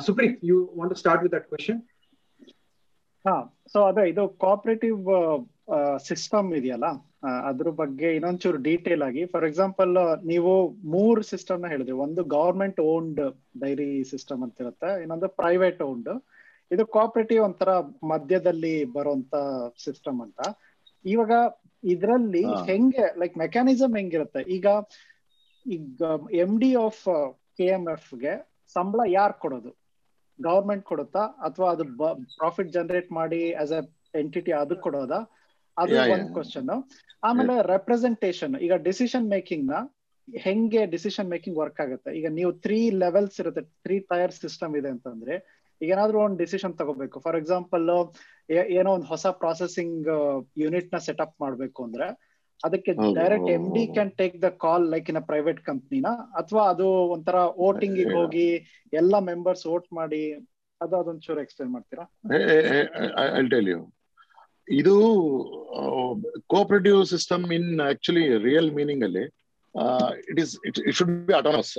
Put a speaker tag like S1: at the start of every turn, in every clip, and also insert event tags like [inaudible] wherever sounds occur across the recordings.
S1: Supreeth you want to start with that question
S2: ಹಾ so ಅದೇ ಇದು ಕೋಆಪರೇಟಿವ್ ಸಿಸ್ಟಮ್ ಇದೆಯಲ್ಲ ಅದ್ರ ಬಗ್ಗೆ ಇನ್ನೊಂಚೂರು ಡೀಟೇಲ್ ಆಗಿ ಫಾರ್ ಎಕ್ಸಾಂಪಲ್ ನೀವು ಮೂರ್ ಸಿಸ್ಟಮ್ನ ಹೇಳಿದ್ರಿ ಒಂದು ಗವರ್ಮೆಂಟ್ ಓನ್ಡ್ ಡೈರಿ ಸಿಸ್ಟಮ್ ಅಂತ ಇರುತ್ತೆ ಇನ್ನೊಂದು ಪ್ರೈವೇಟ್ ಓನ್ಡ್ ಇದು ಕೋಆಪರೇಟಿವ್ ಒಂಥರ ಮಧ್ಯದಲ್ಲಿ ಬರುವಂತ ಸಿಸ್ಟಮ್ ಅಂತ. ಇವಾಗ ಇದ್ರಲ್ಲಿ ಹೆಂಗೆ ಲೈಕ್ ಮೆಕ್ಯಾನಿಸಮ್ ಹೆಂಗಿರುತ್ತೆ ಈಗ ಈಗ M D of K M ಎಫ್ಗೆ ಸಂಬಳ ಯಾರು ಕೊಡೋದು? ಗವರ್ಮೆಂಟ್ ಕೊಡುತ್ತಾ ಅಥವಾ ಅದು ಪ್ರಾಫಿಟ್ ಜನರೇಟ್ ಮಾಡಿ ಆಸ್ ಅ ಎಂಟಿಟಿ ಅದು ಕೊಡೋದಾ? ಅದು ಒಂದ್ ಕ್ವಶನ್ ಆಮೇಲೆ ರೆಪ್ರೆಸೆಂಟೇಷನ್ ಈಗ ಡಿಸಿಷನ್ ಮೇಕಿಂಗ್ನ ಹೆಂಗೆ ಡಿಸಿಷನ್ ಮೇಕಿಂಗ್ ವರ್ಕ್ ಆಗುತ್ತೆ? ಈಗ ನೀವು ತ್ರೀ ಲೆವೆಲ್ಸ್ ಇರುತ್ತೆ ತ್ರೀ ಟೈರ್ ಸಿಸ್ಟಮ್ ಇದೆ ಅಂತಂದ್ರೆ ಈಗ ಏನಾದ್ರು ಒಂದು ಡಿಸಿಷನ್ ತಗೋಬೇಕು. ಫಾರ್ ಎಕ್ಸಾಂಪಲ್ ಏನೋ ಒಂದು ಹೊಸ ಪ್ರಾಸೆಸಿಂಗ್ ಯೂನಿಟ್ನ ಸೆಟಪ್ ಮಾಡ್ಬೇಕು ಅಂದ್ರೆ ಅದಕ್ಕೆ direct M D can take the call like in a private ಕಂಪ್ನಿನ ಅಥವಾ ಅದು ಒಂಥರ ವೋಟಿಂಗ್ ಹೋಗಿ ಎಲ್ಲ ಮೆಂಬರ್ಸ್ ವೋಟ್ ಮಾಡಿ ಅದು ಅದೊಂಚೂರು ಎಕ್ಸ್ಪ್ಲೇನ್ ಮಾಡ್ತೀರಾ?
S3: ಟೆಲ್ ಯು ಇದು cooperative system in actually real meaning ಅಲ್ಲಿ it is it it should be autonomous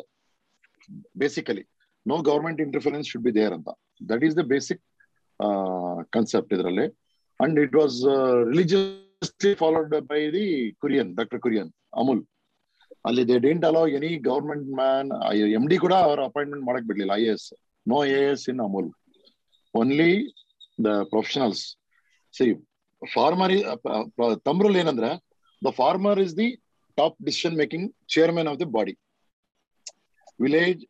S3: basically no government interference should be there ಅಂತ. That is the basic concept ಇದರಲ್ಲಿ. And it was religiously followed by the Kurien doctor Kurien Amul ಅಲ್ಲಿ they didn't allow any government man M D ಕೂಡ ಅವ್ರ appointment ಮಾಡಕ್ ಬಿಡ್ಲಿಲ್ಲ I S no A S in Amul only the professionals see farmer ತಮ್ರಲ್ಲಿ ಏನಂದ್ರೆ the farmer is the top decision making chairman of the body village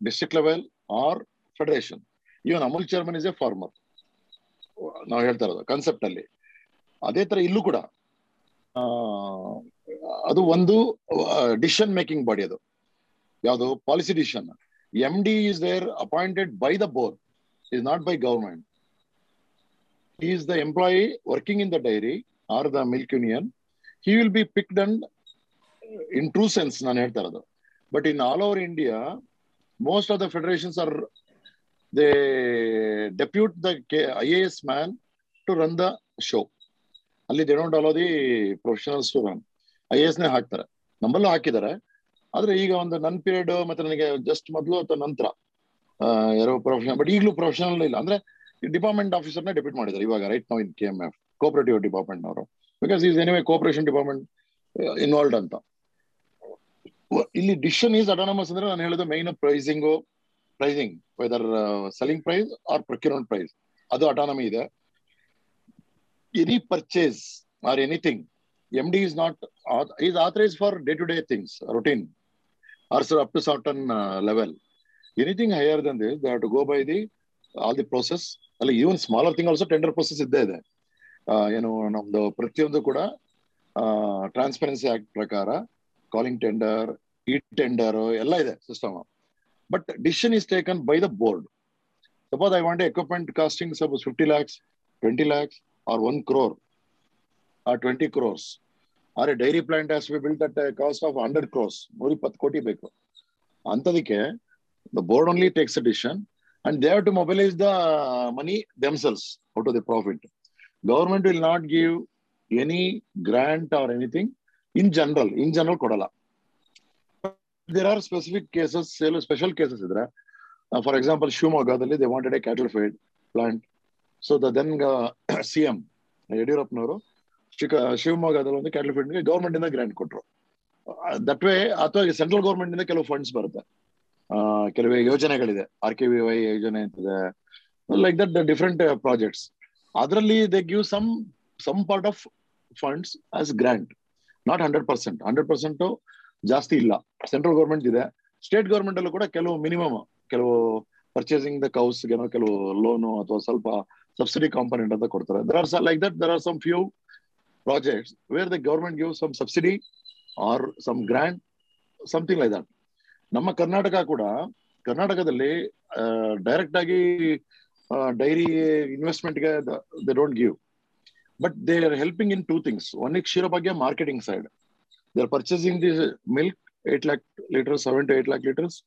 S3: district level or federation even Amul chairman is a farmer ನಾವು ಹೇಳ್ತಾ ಇರೋದು concept ಅಲ್ಲಿ. ಅದೇ ತರ ಇಲ್ಲೂ ಕೂಡ ಅದು ಒಂದು ಡಿಸಿಷನ್ ಮೇಕಿಂಗ್ ಬಾಡಿ ಅದು. ಯಾವುದು? Policy decision M D is there appointed by the board is not by government is the employee working in the dairy or the milk union he will be picked and in true sense ನಾನು ಹೇಳ್ತಾ ಇರೋದು. But in all over India most of the federations are they depute the I A S man to run the show ಅಲ್ಲಿ they don't allow the professional to run I S ನೇ ಹಾಕ್ತಾರೆ. ನಮ್ಮಲ್ಲೂ ಹಾಕಿದ್ದಾರೆ. ಆದ್ರೆ ಈಗ ಒಂದು ನನ್ ಪೀರಿಯಡ್ ಮತ್ತೆ ನನಗೆ ಜಸ್ಟ್ ಮೊದಲು ಅಥವಾ ನಂತರ ಯಾರೋ ಪ್ರೊಫೆಷನಲ್ ಬಟ್ ಈಗಲೂ ಪ್ರೊಫೆಷನಲ್ ಇಲ್ಲ. ಅಂದ್ರೆ ಡಿಪಾರ್ಟ್ಮೆಂಟ್ ಆಫೀಸರ್ ಆಫೀಸರ್ನ ಡೆಪ್ಯೂಟ್ ಮಾಡಿದ್ದಾರೆ. ಇವಾಗ right now in K M F cooperative department ಅವರು because is anyway cooperation department involved ಅಂತ. ಇಲ್ಲಿ ಡಿಸಿಷನ್ ಈಸ್ ಅಟಾನಮಸ್ ಅಂದ್ರೆ ನಾನು ಹೇಳಿದ main pricing pricing whether selling price or procurement price ಅದು ಅಟಾನಮಿ ಇದೆ. Any purchase or anything M D is not is authorise for day to day things routine or sir up to certain level anything higher than this they have to go by the all the process ಅಲ್ಲಿ even smaller thing also tender process ಇದ್ದೇ ಇದೆ. ಏನು, ನಮ್ದು ಪ್ರತಿಯೊಂದು ಕೂಡ transparency act ಪ್ರಕಾರ calling tender E tender ಎಲ್ಲ ಇದೆ system but decision is taken by the board suppose I want equipment costing suppose fifty lakhs twenty lakhs or one crore or twenty crores or a dairy plant has be built at cost of hundred crores ನೂರ ಇಪ್ಪತ್ತು ಕೋಟಿ ಬೇಕು only the board only takes a decision and they have to mobilize the money themselves out of the profit. Government will not give any grant or anything in general. In general, kodala. There are specific cases, special cases. Uh, for example, Shumagadali, they wanted a cattle feed plant. So the then C M ಯಡಿಯೂರಪ್ಪನವರು ಶಿವಮೊಗ್ಗದಲ್ಲಿ ಒಂದು cattle ಫೀಲ್ಡ್ಗೆ government ಇಂದ grant ಕೊಟ್ಟರು that way ಅಥವಾ central government ಇಂದ ಕೆಲವು funds ಬರುತ್ತೆ. ಕೆಲವೇ ಯೋಜನೆಗಳಿದೆ. ಆರ್ ಕೆ ವಿ ವೈ ಯೋಜನೆ ಅಂತಿದೆ. ಲೈಕ್ ದಟ್ ಡಿಫ್ರೆಂಟ್ ಪ್ರಾಜೆಕ್ಟ್ಸ್ ಅದರಲ್ಲಿ they give some some part of funds as grant not hundred percent hundred percent ಜಾಸ್ತಿ ಇಲ್ಲ. ಸೆಂಟ್ರಲ್ ಗೌರ್ಮೆಂಟ್ ಇದೆ. ಸ್ಟೇಟ್ ಗೌರ್ಮೆಂಟ್ ಅಲ್ಲೂ ಕೂಡ ಕೆಲವು ಮಿನಿಮಮ್ ಕೆಲವು ಪರ್ಚೇಸಿಂಗ್ ದ ಕೌಸ್ ಏನೋ ಕೆಲವು ಲೋನು ಅಥವಾ ಸ್ವಲ್ಪ ಸಬ್ಸಿಡಿ ಕಾಂಪೋನೆಂಟ್ ಅಂತ ಕೊಡ್ತಾರೆ. There are like that there are some few projects where the government give some subsidy or some grant something like that ನಮ್ಮ ಕರ್ನಾಟಕ ಕೂಡ, ಕರ್ನಾಟಕದಲ್ಲಿ ಡೈರೆಕ್ಟ್ ಆಗಿ dairy ಇನ್ವೆಸ್ಟ್ಮೆಂಟ್ಗೆ they don't give but they are helping in two things one ಇಕ್ ಬಗ್ಗೆ marketing side they are purchasing this milk eight lakh litre seven to eight lakh litres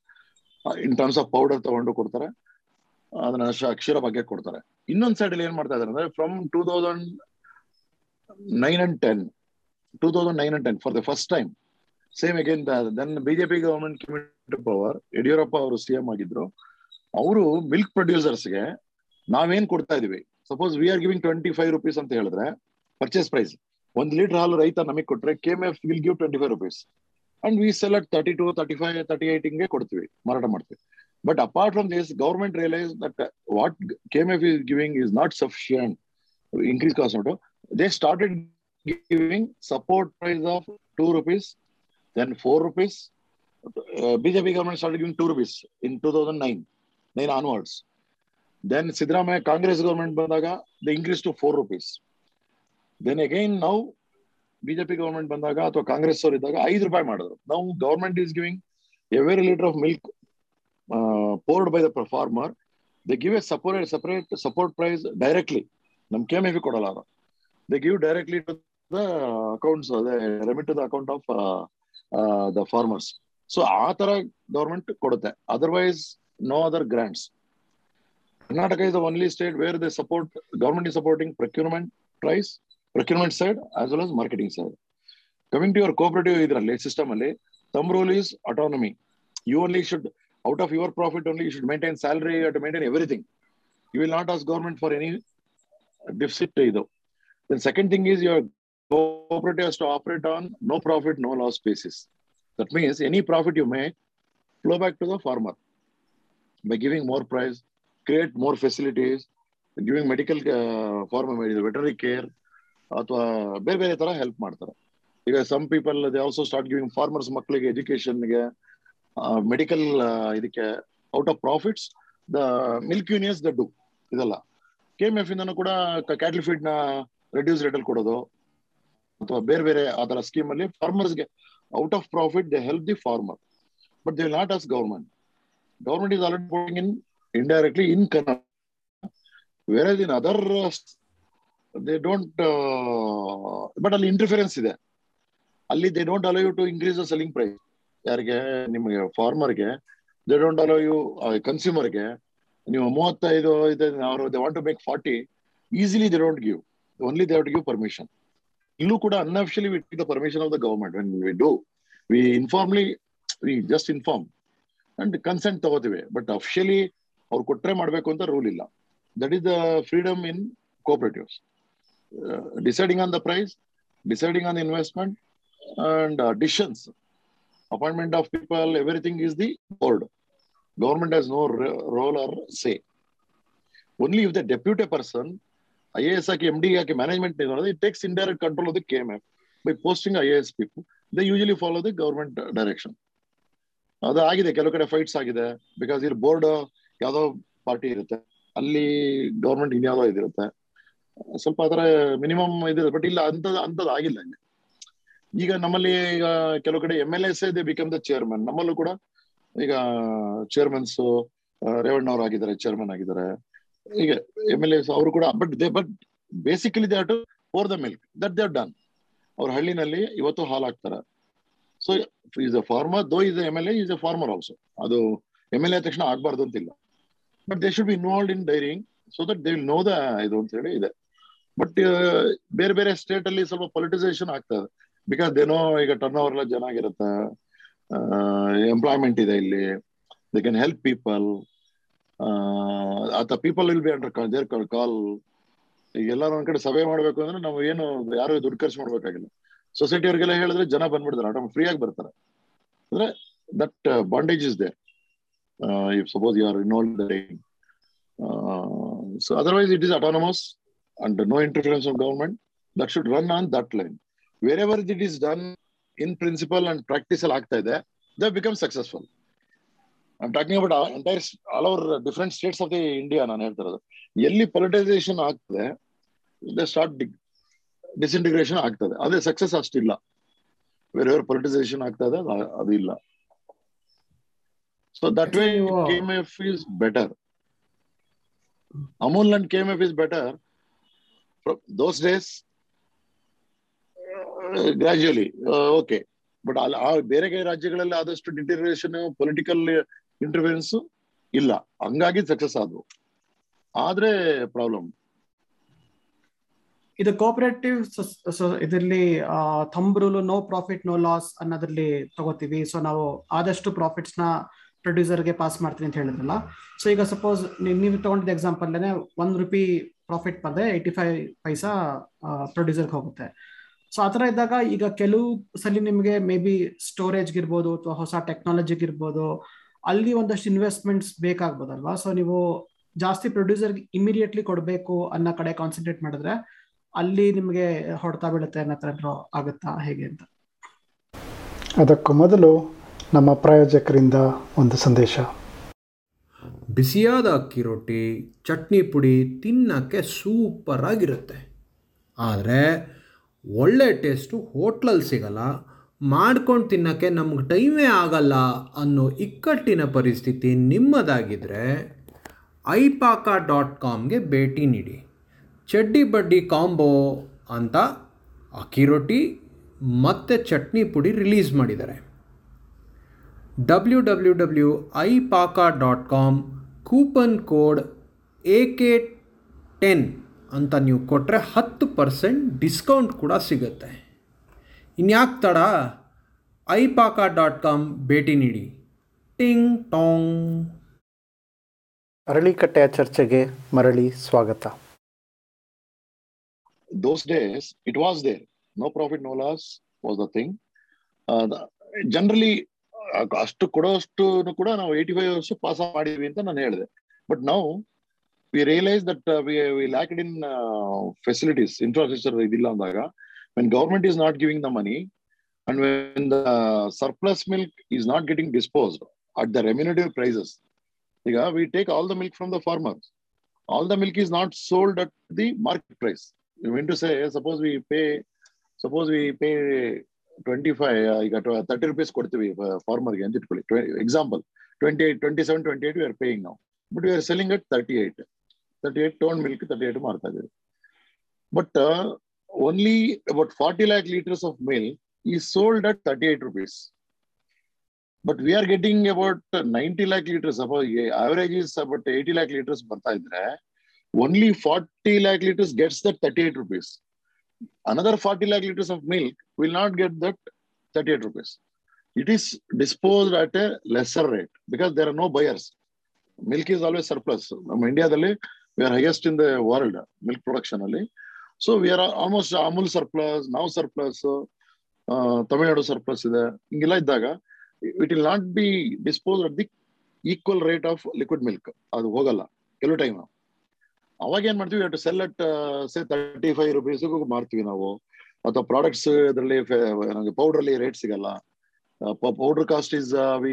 S3: in terms of powder ತಗೊಂಡು ಕೊಡ್ತಾರೆ. ಅದನ್ನ ಅಕ್ಷರ ಬಗ್ಗೆ ಕೊಡ್ತಾರೆ. ಇನ್ನೊಂದ್ side ಅಲ್ಲಿ ಏನ್ ಮಾಡ್ತಾ ಇದಾರೆ ಅಂದ್ರೆ from two thousand nine and ten two thousand nine and ten for the first time same again then BJP government power Yediyurappa ಅವರು ಸಿಎಂ ಆಗಿದ್ರು. ಅವರು ಮಿಲ್ಕ್ ಪ್ರೊಡ್ಯೂಸರ್ಸ್ಗೆ ನಾವೇನ್ ಕೊಡ್ತಾ ಇದೀವಿ? Suppose we are giving twenty five rupees ಅಂತ ಹೇಳಿದ್ರೆ purchase price ಒಂದ್ ಲೀಟರ್ ಹಾಲು ರೈತ ನಮಗೆ ಕೊಟ್ರೆ K M F will give twenty five rupees and we sell at thirty two thirty five thirty eight ಹಿಂಗೆ ಕೊಡ್ತೀವಿ ಮಾರಾಟ ಮಾಡ್ತೀವಿ. But apart from this government realise that what K F is giving is not sufficient increase cost auto, they started giving support price of two rupees, then four rupees. Uh, BJP government started giving two rupees in 2009, nine onwards. Then Sidramaya Congress government bandaga, they increased to four rupees. Then again now BJP government bandaga ಅಥವಾ ಕಾಂಗ್ರೆಸ್ ಅವರು ಇದ್ದಾಗ ಐದು ರೂಪಾಯಿ ಮಾಡಿದ್ರು ನಾವು government is giving every litre of milk poured by the farmer they give a separate separate support price directly ನಮ್ K F ಕೊಡಲ್ಲ ಅವರು they give directly to the accounts remit to the account of the farmers so ಆ ತರ government ಕೊಡುತ್ತೆ. Otherwise no other grants Karnataka is the only state where they support government is supporting procurement price procurement side as well as marketing side coming to your cooperative ಇದರಲ್ಲಿ system ಅಲ್ಲಿ ತಮ್ rule is autonomy you only should Out of your profit only you should maintain salary to maintain everything you will not ask government for any deficit ಇದು then second thing is your cooperative has to operate on no profit, no loss basis. That means any profit you make, flow back to the farmer by giving more price, create more facilities, giving medical uh, farmer veterinary care, ಅಥವಾ ಬೇರೆ ಬೇರೆ ತರ help ಮಾಡ್ತಾರೆ ಈಗ some people they also start giving farmers ಮಕ್ಕಳಿಗೆ ಎಜುಕೇಶನ್ಗೆ medical ಇದಕ್ಕೆ out of profits the milk unions the do ಇದೆಲ್ಲ. ಕೆ ಎಂ ಎಫ್ ಇಂದನೂ ಕೂಡ ಕ್ಯಾಟಲ್ ಫೀಡ್ನ ರೆಡ್ಯೂಸ್ ರೇಟ್ ಅಲ್ಲಿ ಕೊಡೋದು. ಅಥವಾ ಬೇರೆ ಬೇರೆ ಆ ತರ ಸ್ಕೀಮ್ ಅಲ್ಲಿ ಫಾರ್ಮರ್ಸ್ಗೆ out of profit they help the farmer but they not as government government is already going in indirectly in Kannada where in other they don't but ಅಲ್ಲಿ ಇಂಟರ್ಫಿರೆನ್ಸ್ ಇದೆ. ಅಲ್ಲಿ they don't allow you to increase the selling price ಯಾರಿಗೆ, ನಿಮಗೆ ಫಾರ್ಮರ್ಗೆ they don't allow you ಕನ್ಸ್ಯೂಮರ್ಗೆ ನೀವು ಮೂವತ್ತೈದು ಇದೆ, ಅವರು they want to make forty easily they don't give only they give permission ಇಲ್ಲೂ ಕೂಡ unofficially we take the permission of the government when we do we informally we just inform and consent ತಗೋತೀವಿ. But officially ಅವ್ರು ಕೊಟ್ರೆ ಮಾಡಬೇಕು ಅಂತ rule ಇಲ್ಲ. That is the freedom in cooperatives deciding on the price deciding on investment and decisions government has no role or say only if the deputy person I A S hockey M D hockey management it takes indirect control of the K M F by posting I A S people they usually follow the government direction ಅದು ಆಗಿದೆ, ಕೆಲವು ಕಡೆ fights ಆಗಿದೆ. Because ಇಲ್ಲಿ board ಯಾವ್ದೋ party ಇರುತ್ತೆ. ಅಲ್ಲಿ government ಇನ್ಯಾವುದೋ ಇದಿರುತ್ತೆ. ಸ್ವಲ್ಪ ಅದರ ಮಿನಿಮಮ್ ಇದಿರುತ್ತೆ. ಬಟ್ ಇಲ್ಲ ಅಂತದ್ ಅಂತದ್ ಈಗ ನಮ್ಮಲ್ಲಿ ಈಗ ಕೆಲವು ಕಡೆ M L S they become the chairman ನಮ್ಮಲ್ಲೂ ಕೂಡ ಈಗ ಚೇರ್ಮನ್ಸ್ ರೇವಣ್ಣ ಅವ್ರು ಆಗಿದ್ದಾರೆ ಚೇರ್ಮನ್ ಆಗಿದ್ದಾರೆ. ಈಗ ಎಂ ಎಲ್ ಎಸ್ ಅವರು ಕೂಡ but they but basically they to pour the milk that they done ಅವ್ರ ಹಳ್ಳಿನಲ್ಲಿ ಇವತ್ತು ಹಾಲ್ ಹಾಕ್ತಾರೆ. So is a farmer though is M L A a farmer also ಅದು ಎಂ ಎಲ್ ಎ ತಕ್ಷಣ ಆಗ್ಬಾರ್ದು ಅಂತಿಲ್ಲ. But they should be involved in dairying so that they know the ಇದು ಅಂತ ಹೇಳಿ ಇದೆ. ಬಟ್ ಬೇರೆ ಬೇರೆ ಸ್ಟೇಟ್ ಅಲ್ಲಿ ಸ್ವಲ್ಪ ಪೊಲಿಟೈಸೇಷನ್ ಆಗ್ತದೆ ಬಿಕಾಸ್ ದೇನೋ ಈಗ ಟರ್ನ್ ಓವರ್ ಎಲ್ಲ ಚೆನ್ನಾಗಿರುತ್ತೆ ಎಂಪ್ಲಾಯ್ಮೆಂಟ್ ಇದೆ ಇಲ್ಲಿ. ದೇ ಕ್ಯಾನ್ ಹೆಲ್ಪ್ ಪೀಪಲ್ ಆತ people will be under their call ಈಗ ಎಲ್ಲಾರು ಒಂದ್ ಕಡೆ ಸಭೆ ಮಾಡ್ಬೇಕು ಅಂದ್ರೆ ನಾವು ಏನು ಯಾರು ದುಡ್ಡು ಖರ್ಚು ಮಾಡ್ಬೇಕಾಗಿಲ್ಲ. ಸೊಸೈಟಿ ಅವ್ರಿಗೆಲ್ಲ ಹೇಳಿದ್ರೆ ಜನ ಬಂದ್ಬಿಡ್ತಾರೆ. ಆಟೋ ಫ್ರೀ ಆಗಿ ಬರ್ತಾರೆ. ಅಂದ್ರೆ that bondage is there if suppose you are involve so otherwise it is autonomous and no interference of government that should run on that line wherever it is done in principle and practice ಅಲ್ಲಿ ಆಗ್ತಾ ಇದೆ they become successful talking about entire all over different states of the India ನಾನು ಹೇಳ್ತಿರೋದು ಎಲ್ಲಿ ಪೊಲಿಟೈಸೇಷನ್ ಆಗ್ತದೆ they start disintegration ಆಗ್ತದೆ. ಅದೇ success ಅಷ್ಟಿಲ್ಲ. ಬೇರೆ ಎವರ್ ಪೊಲಿಟೈಸೇಷನ್ ಆಗ್ತಾ ಇದೆ ಅದು ಇಲ್ಲ. So that way K M F is better Amul and K M F is better those days gradually okay but ಅಲ್ಲಿ ಆ ಬೇರೆ ರಾಜ್ಯಗಳಲ್ಲಿ ಆದಷ್ಟು ಡಿಟೇರಿಯೇಷನ್ ಪೊಲಿಟಿಕಲ್ ಇಂಟರ್ವೆನ್ಸ್ ಇಲ್ಲ. ಹಂಗಾಗಿ ಸಕ್ಸಸ್ ಆದ್ವು. ಆದ್ರೆ ಪ್ರಾಬ್ಲಮ್
S1: ಇದು ಕೋಪರೇಟಿವ್ ಇದರಲ್ಲಿ thumb rule no profit no loss ಅನ್ನೋದ್ರಲ್ಲಿ ತಗೋತೀವಿ. ಸೊ ನಾವು ಆದಷ್ಟು ಪ್ರಾಫಿಟ್ಸ್ನ ಪ್ರೊಡ್ಯೂಸರ್ಗೆ ಪಾಸ್ ಮಾಡ್ತೀನಿ ಅಂತ ಹೇಳಿದ್ರಲ್ಲ. ಸೊ ಈಗ ಸಪೋಸ್ ನೀವು ತಗೊಂಡಿದ್ದ ಎಕ್ಸಾಂಪಲ್ ಒಂದ್ ರುಪಿ ಪ್ರಾಫಿಟ್ ಬಂದ್ರೆ ಏಯ್ಟಿ ಫೈವ್ ಪೈಸಾ ಪ್ರೊಡ್ಯೂಸರ್ಗೆ ಹೋಗುತ್ತೆ. ಸೊ ಆ ಥರ ಇದ್ದಾಗ ಈಗ ಕೆಲವು ಸಲ ನಿಮಗೆ ಮೇ ಬಿ ಸ್ಟೋರೇಜ್ಗೆ ಇರ್ಬೋದು ಅಥವಾ ಹೊಸ ಟೆಕ್ನಾಲಜಿಗೆ ಇರ್ಬೋದು ಅಲ್ಲಿ ಒಂದಷ್ಟು ಇನ್ವೆಸ್ಟ್ಮೆಂಟ್ಸ್ ಬೇಕಾಗ್ಬೋದಲ್ವಾ? ಸೊ ನೀವು ಜಾಸ್ತಿ ಪ್ರೊಡ್ಯೂಸರ್ಗೆ ಇಮಿಡಿಯೇಟ್ಲಿ ಕೊಡಬೇಕು ಅನ್ನೋ ಕಡೆ ಕಾನ್ಸಂಟ್ರೇಟ್ ಮಾಡಿದ್ರೆ ಅಲ್ಲಿ ನಿಮಗೆ ಹೊಡ್ತಾ ಬೀಳುತ್ತೆ ಅನ್ನೋ ಥರ ಆಗುತ್ತಾ ಹೇಗೆ ಅಂತ?
S2: ಅದಕ್ಕೂ ಮೊದಲು ನಮ್ಮ ಪ್ರಾಯೋಜಕರಿಂದ ಒಂದು ಸಂದೇಶ.
S4: ಬಿಸಿಯಾದ ಅಕ್ಕಿ ರೊಟ್ಟಿ ಚಟ್ನಿ ಪುಡಿ ತಿನ್ನೋಕ್ಕೆ ಸೂಪರ್ ಆಗಿರುತ್ತೆ. ಆದರೆ ಒಳ್ಳೆ ಟೇಸ್ಟು, ಹೋಟ್ಲಲ್ಲಿ ಸಿಗಲ್ಲ, ಮಾಡ್ಕೊಂಡು ತಿನ್ನೋಕ್ಕೆ ನಮ್ಗೆ ಟೈಮೇ ಆಗಲ್ಲ ಅನ್ನೋ ಇಕ್ಕಟ್ಟಿನ ಪರಿಸ್ಥಿತಿ ನಿಮ್ಮದಾಗಿದ್ದರೆ ಐಪಾಕ ಡಾಟ್ ಕಾಮ್ಗೆ ಭೇಟಿ ನೀಡಿ. ಚಡ್ಡಿ ಬಡ್ಡಿ ಕಾಂಬೋ ಅಂತ ಅಕ್ಕಿ ರೊಟ್ಟಿ, ಮತ್ತು ಚಟ್ನಿ ಪುಡಿ ರಿಲೀಸ್ ಮಾಡಿದ್ದಾರೆ. ಡಬ್ಲ್ಯೂ ಡಬ್ಲ್ಯೂ ಡಬ್ಲ್ಯೂ ಐಪಾಕ ಪಾಕ dot com coupon code A K ten ಅಂತ ನೀವು ಕೊಟ್ಟರೆ ಹತ್ತು ಪರ್ಸೆಂಟ್ ಡಿಸ್ಕೌಂಟ್ ಕೂಡ ಸಿಗುತ್ತೆ. ಇನ್ಯಾಕೆ ತಡ? ಐಪಾಕ ಪಾಕ ಡಾಟ್ ಕಾಮ್ ಭೇಟಿ ನೀಡಿ. ಟಿಂಗ್ ಟಾಂಗ್.
S2: ಅರಳಿಕಟ್ಟೆಯ ಚರ್ಚೆಗೆ ಮರಳಿ ಸ್ವಾಗತ.
S3: Those days it was there. No profit no loss was the thing generally ಅಷ್ಟು ಕೊಡೋಷ್ಟು ಕೂಡ ನಾವು ಏಯ್ಟಿ ಫೈವ್ ವರ್ಷ ಪಾಸ್ ಮಾಡಿದ್ವಿ ಅಂತ ನಾನು ಹೇಳಿದೆ. ಬಟ್ ನಾವು we realise that we we lacked in facilities infrastructure ಇದಿಲ್ಲ ಅಂದಾಗ when government is not giving the money and when the surplus milk is not getting disposed at the remunerative prices ಈಗ we take all the milk from the farmers all the milk is not sold at the market price you mean to say suppose we pay suppose we pay 25 ಈಗ thirty rupees ಕೊಡ್ತೀವಿ ಫಾರ್ಮರ್ಗೆ ಅಂತ ಇಟ್ಕೊಳ್ಳಿ example twenty eight twenty seven twenty eight we are paying ನಾವು but we are selling at thirty eight thirty eight ton milk thirty eight ಮಾಡ್ತಾ ಇದ್ದೀವಿ but only about forty lakh litres of milk ಈ sold at thirty eight rupees but we are getting about ninety lakh litres average is about eighty lakh litres ಬರ್ತಾ ಇದ್ರೆ only forty lakh litres gets that thirty eight rupees another forty lakh litres of milk will not get that thirty eight rupees it is dispose at a lesser rate because there are no buyers milk is always surplus ನಮ್ಮ ಇಂಡಿಯಾದಲ್ಲಿ we are highest in the world milk production ಅಲ್ಲಿ so we are almost Amul surplus now surplus Tamil Nadu surplus ಇದೆ. ಹಿಂಗೆಲ್ಲ ಇದ್ದಾಗ it will not be dispose at the equal rate of liquid milk ಅದು ಹೋಗಲ್ಲ, ಕೆಲವು time ಅವಾಗ ಏನ್ ಮಾಡ್ತೀವಿ to sell at say thirty five rupees ಮಾರ್ತೀವಿ ನಾವು. ಅಥವಾ ಪ್ರಾಡಕ್ಟ್ಸ್ ಇದರಲ್ಲಿ ಪೌಡರ್ ಅಲ್ಲಿ ರೇಟ್ ಸಿಗಲ್ಲ. We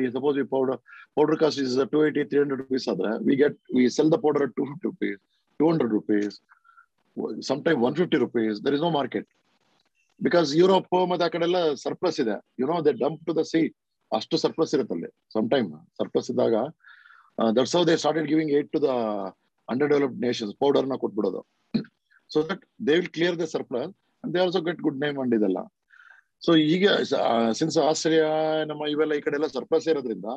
S3: powder powder cost is two eighty three hundred rupees ಆದ್ರೆ we get we sell the powder two fifty rupees two hundred rupees some time one fifty rupees there is no market because Europe ಮತ್ತೆ ಆ ಕಡೆ ಎಲ್ಲ surplus ಇದೆ. You know the dump to the sea ಅಷ್ಟು surplus ಇರುತ್ತೆ ಅಲ್ಲಿ. Some time surplus ಇದ್ದಾಗ that's how they started giving aid to the under developed nations ಪೌಡರ್ನ ಕೊಟ್ಬಿಡೋದು. So that they will clear the surplus they also get good name and ಇದೆಲ್ಲ. ಸೊ ಈಗ since Australia ನಮ್ಮ ಇವೆಲ್ಲ ಈ ಕಡೆ ಎಲ್ಲ ಸರ್ಪ್ಲಸ್ ಇರೋದ್ರಿಂದ,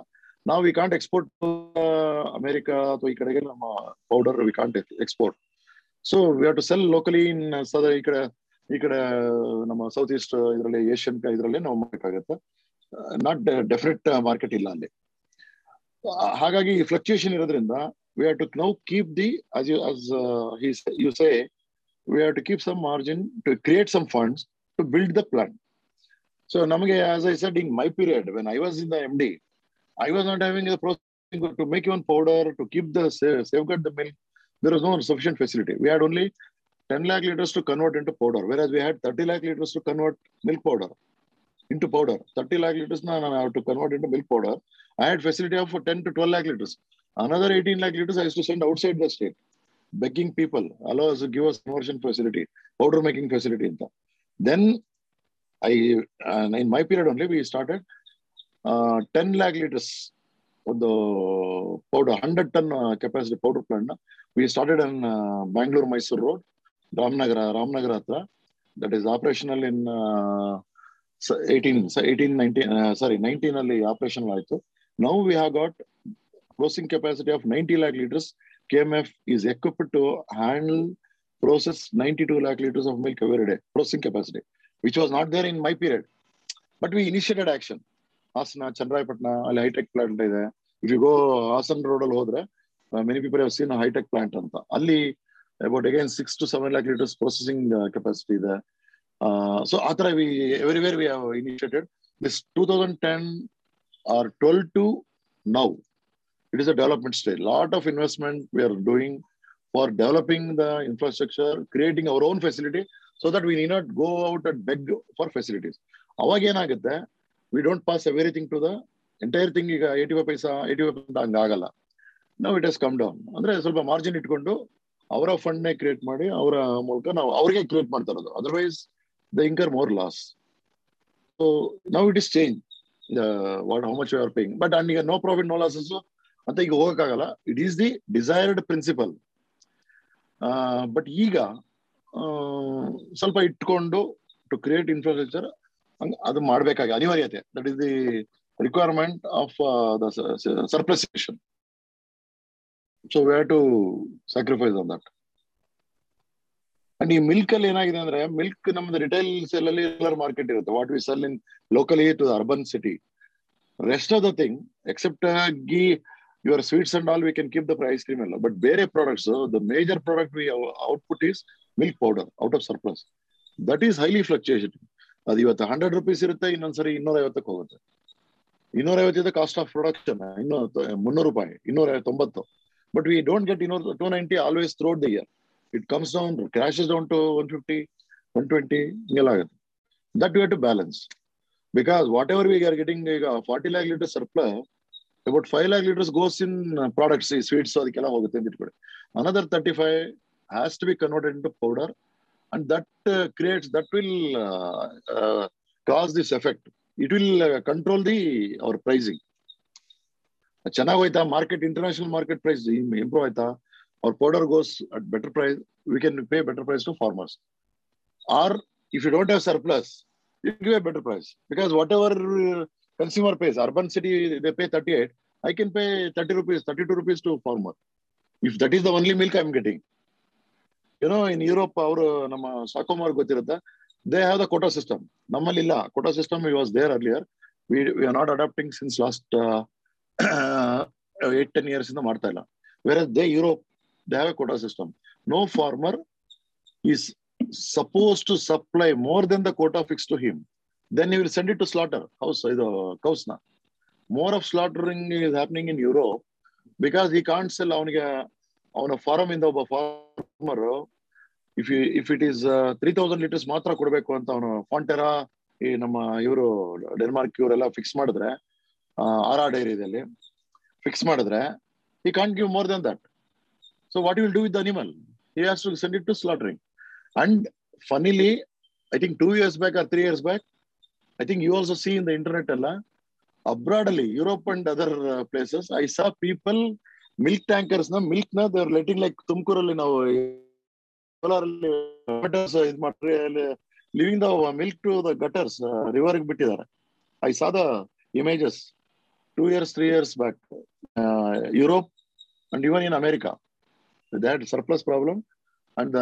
S3: ನಾವು ವಿ ಕಾಂಟ್ ಎಕ್ಸ್ಪೋರ್ಟ್ ಅಮೆರಿಕಾ ಅಥವಾ ಈ ಕಡೆಗೆ ನಮ್ಮ powder we can't export so we have to sell locally in ಸದ ಈ ಕಡೆ ಈ ಕಡೆ, ನಮ್ಮ ಸೌತ್ ಈಸ್ಟ್ ಇದರಲ್ಲಿ ಏಷ್ಯನ್ ಇದರಲ್ಲಿ ನಾವು ಮಾಡಬೇಕಾಗತ್ತೆ ನಾಟ್ ಡೆಫಿನೆಟ್ ಮಾರ್ಕೆಟ್ ಇಲ್ಲ ಅಲ್ಲಿ. ಹಾಗಾಗಿ ಫ್ಲಕ್ಚುಯೇಷನ್ ಇರೋದ್ರಿಂದ we have to now keep the as you as you say we say to keep some margin to create some create some funds to build so namage as i said in my period when i was in the md i was not having the process to make even powder to keep the safeguard the milk. There was no sufficient facility. We had only 10 lakh liters to convert into powder whereas we had 30 lakh liters to convert milk powder into powder. 30 lakh liters now i have to convert into milk powder. I had facility of 10 to 12 lakh liters. Another 18 lakh liters I used to send outside the state, begging people, allow us to give us conversion facility, powder making facility. Then I, and in my period only, we started uh, 10 lakh liters of the powder, 100 ton uh, capacity powder plant. We started on uh, Bangalore Mysore Road, Ramnagara, Ramnagara Hatra. That is operational in uh, 18, 18, 19, uh, sorry, 19 ಅಲ್ಲಿ operational ಆಯ್ತು. Now we have got processing capacity of 90 lakh liters. KMF is equipped to handle, process 92 lakh liters of milk every day, processing capacity, which was not there in my period. But we initiated action. Hasna, Chandrayapatna, ಅಲ್ಲಿ high tech plant ಇದೆ if you go Hassan road ಅಲ್ಲಿ ಹೋದ್ರೆ many people have seen hitech plant ಅಂತ ಅಲ್ಲಿ about again six to seven lakh litres processing capacity ಇದೆ so ಆ ತರ we everywhere we have initiated this two thousand ten or twelve to now it is a development stage. Lot of investment we are doing for developing the infrastructure, creating our own facility, so that we not go out at beg for facilities. ಅವಾಗ ಏನಾಗುತ್ತೆ? We don't pass everything to the entire thing ಈಗ eighty five paisa eighty five percent ಹಂಗಾಗಲ್ಲ ನಾವು it has come down ಅಂದ್ರೆ ಸ್ವಲ್ಪ margin ಇಟ್ಕೊಂಡು ಅವರ fund ನೇ create ಮಾಡಿ ಅವರ ಮೂಲಕ ನಾವು ಅವ್ರಿಗೆ ಕ್ರಿಯೇಟ್ ಮಾಡ್ತಾ ಇರೋದು otherwise the incur more loss so ನಾವು it is change what how much you are paying but and ಈಗ ನೋ ಪ್ರಾಫಿಟ್ ನೋ ಲಾಸಸ್ ಅಂತ ಈಗ ಹೋಗಕ್ಕಾಗಲ್ಲ. It is the desired principle but ಈಗ ಸ್ವಲ್ಪ ಇಟ್ಕೊಂಡು ಟು ಕ್ರಿಯೇಟ್ ಇನ್ಫ್ರಾಸ್ಟ್ರಕ್ಚರ್ ಅದು ಮಾಡ್ಬೇಕಾಗಿ ಅನಿವಾರ್ಯತೆ. That is the requirement of the surplus so we to sacrifice on that and ಈ ಮಿಲ್ಕ್ ಅಲ್ಲಿ ಏನಾಗಿದೆ ಅಂದ್ರೆ ಮಿಲ್ಕ್ ನಮ್ದು ರಿಟೈಲ್ ಸೆಲ್ ಅಲ್ಲಿ ಮಾರ್ಕೆಟ್ ಇರುತ್ತೆ. What we sell in locally to urban city rest of the thing except ಗಿ your sweets and all we can keep the price cream ಎಲ್ಲ but ಬೇರೆ products the major product we output we output powder out of surplus that is highly fluctuating. ಅದು ಇವತ್ತು hundred rupees ಇರುತ್ತೆ, ಇನ್ನೊಂದ್ಸರಿ ಇನ್ನೂರ ಐವತ್ತಕ್ಕೆ ಹೋಗುತ್ತೆ. ಇನ್ನೂರ ಐವತ್ತಿದೆ ಕಾಸ್ಟ್ ಆಫ್ ಪ್ರೊಡಕ್ಷನ್ ಇನ್ನೂ ಮುನ್ನೂರು ರೂಪಾಯಿ ಇನ್ನೂರ ತೊಂಬತ್ತು ಬಟ್ ವಿ ಡೋಂಟ್ ಗೆಟ್ ಇನ್ನೂರ two ninety always throughout the year it comes down crashes down to one fifty one twenty ಹಿಂಗೆಲ್ಲ ಆಗುತ್ತೆ. That you to balance because whatever we are getting ಈಗ forty lakh litre surplus about five lakh litres goes in products ಈ sweets ಅದಕ್ಕೆಲ್ಲ ಹೋಗುತ್ತೆ ಅಂತ ಇಟ್ಕೊಳ್ಳಿ another thirty five has to be converted into powder and that creates that will cause this effect it will control the our pricing ಚೆನ್ನಾಗಿ ಹೋಯ್ತಾ market international market price improve ಆಯ್ತಾ ಅವ್ರ powder goes at better price we can pay better price to farmers or if you don't have surplus you give a better price because whatever consumer pays. Urban city, they pay 38. I can pay 30 rupees, 32 rupees to farmer. If that is the only milk I'm getting. You know, in Europe ಅವರು ನಮ್ಮ ಸಾಕೋಮಾರ್ ಗೊತ್ತಿರುತ್ತೆ. They have the quota system ನಮ್ಮಲ್ಲಿ ಇಲ್ಲ. Quota system was there earlier we we are not adapting since last eight ten years ಇಂದ ಮಾಡ್ತಾ ಇಲ್ಲ. Where they Europe they have a quota system no farmer is suppose to supply more than the quota fix to him then you will send it to slaughter house ಇದು ಕೌಸ್ನ more of slaughtering is happening in Europe because ಈ ಕಾಂಟ್ಸ್ ಅವನಿಗೆ ಅವನ farm ಇಂದ ಒಬ್ಬ farmer if if it is three thousand litres ಮಾತ್ರ ಕೊಡಬೇಕು ಅಂತ ಅವನು ಫಾಂಟೆರಾ ಈ ನಮ್ಮ ಇವರು ಡೆನ್ಮಾರ್ಕ್ ಇವರೆಲ್ಲ ಫಿಕ್ಸ್ ಮಾಡಿದ್ರೆ ಆರ್ ಆರ್ ಡೈರಿದಲ್ಲಿ ಫಿಕ್ಸ್ ಮಾಡಿದ್ರೆ ಈ can't give more than that so what will do with animal he has to send it to slaughtering and funnily I think two years back or three years back I think you also see in the internet alla abroad ಅಲ್ಲಿ Europe and other places I saw people milk ಟ್ಯಾಂಕರ್ಸ್ನ ಮಿಲ್ಕ್ನ letting like ತುಮಕೂರಲ್ಲಿ ನಾವು ಇದು ಮಾಡ್ರಿ leaving the milk to the gutters river ಬಿಟ್ಟಿದ್ದಾರೆ. I saw the images two years three years back Europe and even in America they had surplus problem and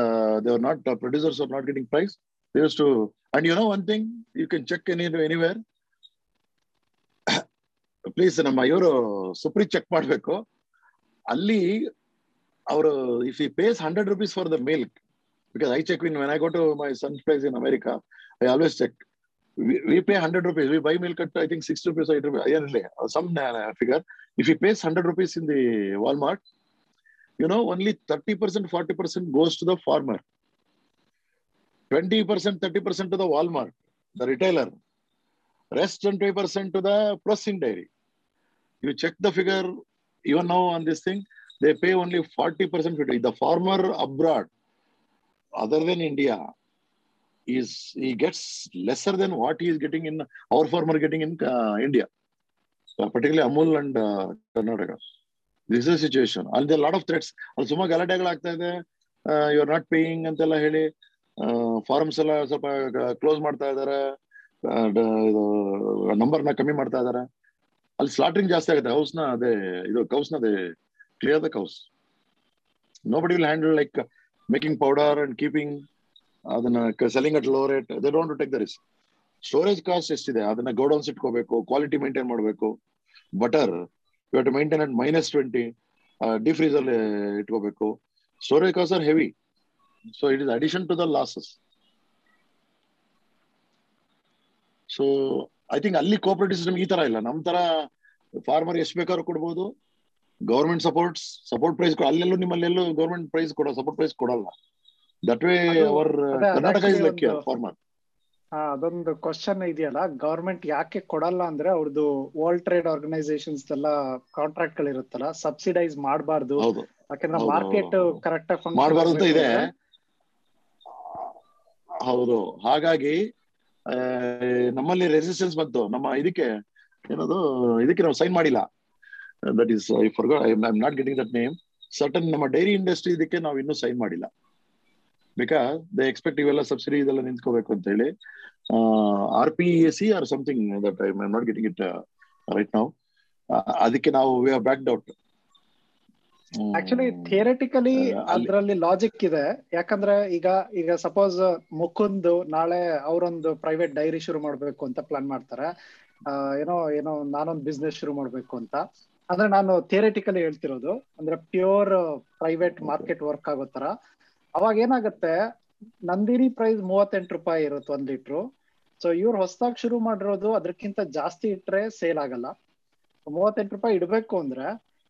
S3: they are not producers are not getting price they used to, and you know one thing, you can check any anywhere please [coughs] ನಮ್ಮ ಇವರು supreme check ಮಾಡಬೇಕು. ಅಲ್ಲಿ ಅವರು if you pays hundred rupees for the milk Because I check in when I go to my son's place in America, I always check. We, we pay 100 rupees. We buy milk at, I think, 6 rupees or 8 rupees, some figure. If he pays 100 rupees in the Walmart, you know, only 30%, 40% goes to the farmer. 20%, 30% to the Walmart, the retailer. Rest 20% to the processing dairy. You check the figure, even now on this thing, they pay only 40%. The farmer abroad other than India, is he gets lesser than what he is getting in our farmer getting in uh, India, so particularly Amul and uh. This is a situation. And there are a lot of threats. ಅಲ್ಲಿ uh, ಗಲಾಟೆಗಳಾಗ್ತಾ are you are not paying ಅಂತೆಲ್ಲ ಹೇಳಿ forms ಎಲ್ಲ ಸ್ವಲ್ಪ close ಮಾಡ್ತಾ ಇದಾರೆ ಇದು slaughtering just ಕಮ್ಮಿ ಮಾಡ್ತಾ house ಜಾಸ್ತಿ ಆಗುತ್ತೆ cows. ನ ಅದೇ clear the cows nobody will handle like making powder and keeping ಅದನ್ನ selling at low rate they don't take the risk storage cost ಎಷ್ಟಿದೆ? ಅದನ್ನ ಗೋಡೌನ್ಸ್ ಇಟ್ಕೋಬೇಕು ಕ್ವಾಲಿಟಿ ಮೇಂಟೈನ್ ಮಾಡಬೇಕು. Butter you to at minus twenty deep freezer ಇಟ್ಕೋಬೇಕು. Storage cost are heavy so it is addition to the losses so I think ಅಲ್ಲಿ cooperative system ಈ ತರ ಇಲ್ಲ. ನಮ್ ತರ ಫಾರ್ಮರ್ ಎಷ್ಟು ಬೇಕಾದ್ರೂ ಕೊಡ್ಬೋದು. ಗೌರ್ಮೆಂಟ್ ಸಪೋರ್ಟ್ಸ್ ಸಪೋರ್ಟ್ ಪ್ರೈಸ್ ಅಲ್ಲೆಲ್ಲೂ ನಿಮ್ಮಲ್ಲೆಲ್ಲೂ ಗೌರ್ಮೆಂಟ್ ಪ್ರೈಸ್ ಕೊಡೋ ಸಪೋರ್ಟ್ ಪ್ರೈಸ್ ಕೊಡಲ್ಲ.
S2: That
S3: way our
S2: Karnataka
S3: is
S2: lucky
S3: farmer
S2: ಹಾ ಅದೊಂದು ಕ್ವಶನ್ ಇದೆಯಲ್ಲ ಗವರ್ಮೆಂಟ್ ಯಾಕೆ ಕೊಡಲ್ಲ ಅಂದ್ರೆ ಅವ್ರದ್ದು ವರ್ಲ್ಡ್ ಟ್ರೇಡ್ ಆರ್ಗನೈಸೇಷನ್ಸ್ ಎಲ್ಲ ಕಾಂಟ್ರಾಕ್ಟ್ ಗಳಿರುತ್ತಲ್ಲ ಸಬ್ಸಿಡೈಸ್ ಮಾಡಬಾರ್ದು ಯಾಕಂದ್ರೆ ಮಾರ್ಕೆಟ್. ಕರೆಕ್ಟ್ ಆಗಿ
S3: ಮಾಡಬಾರ್ದು ಅಂತ ಇದೆ. ಹೌದು. ಹಾಗಾಗಿ ನಮ್ಮಲ್ಲಿ ರೆಸಿಸ್ಟೆನ್ಸ್ ಬಂತು. ನಮ್ಮ ಇದಕ್ಕೆ ಏನದು ಇದಕ್ಕೆ ನಾವು ಸೈನ್ ಮಾಡಿಲ್ಲ. That is I for I I'm not getting that name certain ನಮ್ಮ ಡೈರಿ ಇಂಡಸ್ಟ್ರಿ ಇದಕ್ಕೆ ನಾವು ಇನ್ನೂ ಸೈನ್ ಮಾಡಿಲ್ಲ. ಬಿಕಾಸ್ ದೇ ಎಕ್ಸ್ಪೆಕ್ಟ್ ಇವೆಲ್ಲ ಸಬ್ಸಿಡಿ ಇದೆಲ್ಲ ನಿಂತ್ಕೋಬೇಕು ಅಂತ ಹೇಳಿ R P S C or something that I I'm not getting it right ನಾವು ಅದಕ್ಕೆ ನಾವು we are
S2: backed out
S3: actually theoretically
S2: ಅದರಲ್ಲಿ ಲಾಜಿಕ್ ಇದೆ. ಯಾಕಂದ್ರೆ ಈಗ ಈಗ ಸಪೋಸ್ ಮುಕುಂದ್ ನಾಳೆ ಅವರೊಂದು ಪ್ರೈವೇಟ್ ಡೈರಿ ಶುರು ಮಾಡ್ಬೇಕು ಅಂತ ಪ್ಲಾನ್ ಮಾಡ್ತಾರೆ. ಏನೋ ಏನೋ ನಾನೊಂದು ಬಿಸ್ನೆಸ್ ಶುರು ಮಾಡ್ಬೇಕು ಅಂತ. ಅಂದ್ರೆ ನಾನು ಥಿಯರಿಟಿಕಲಿ ಹೇಳ್ತಿರೋದು ಅಂದ್ರೆ ಪ್ಯೂರ್ ಪ್ರೈವೇಟ್ ಮಾರ್ಕೆಟ್ ವರ್ಕ್ ಆಗೋ ತರ ಅವಾಗ ಏನಾಗುತ್ತೆ ನಂದಿನಿ ಪ್ರೈಸ್ ಮೂವತ್ತೆಂಟು ರೂಪಾಯಿ ಇರುತ್ತೆ ಒಂದ್ ಲೀಟ್ರು ಸೊ ಇವ್ರು ಹೊಸದಾಗಿ ಶುರು ಮಾಡಿರೋದು ಅದಕ್ಕಿಂತ ಜಾಸ್ತಿ ಇಟ್ರೆ ಸೇಲ್ ಆಗಲ್ಲ. ಮೂವತ್ತೆಂಟು ರೂಪಾಯಿ ಇಡಬೇಕು ಅಂದ್ರೆ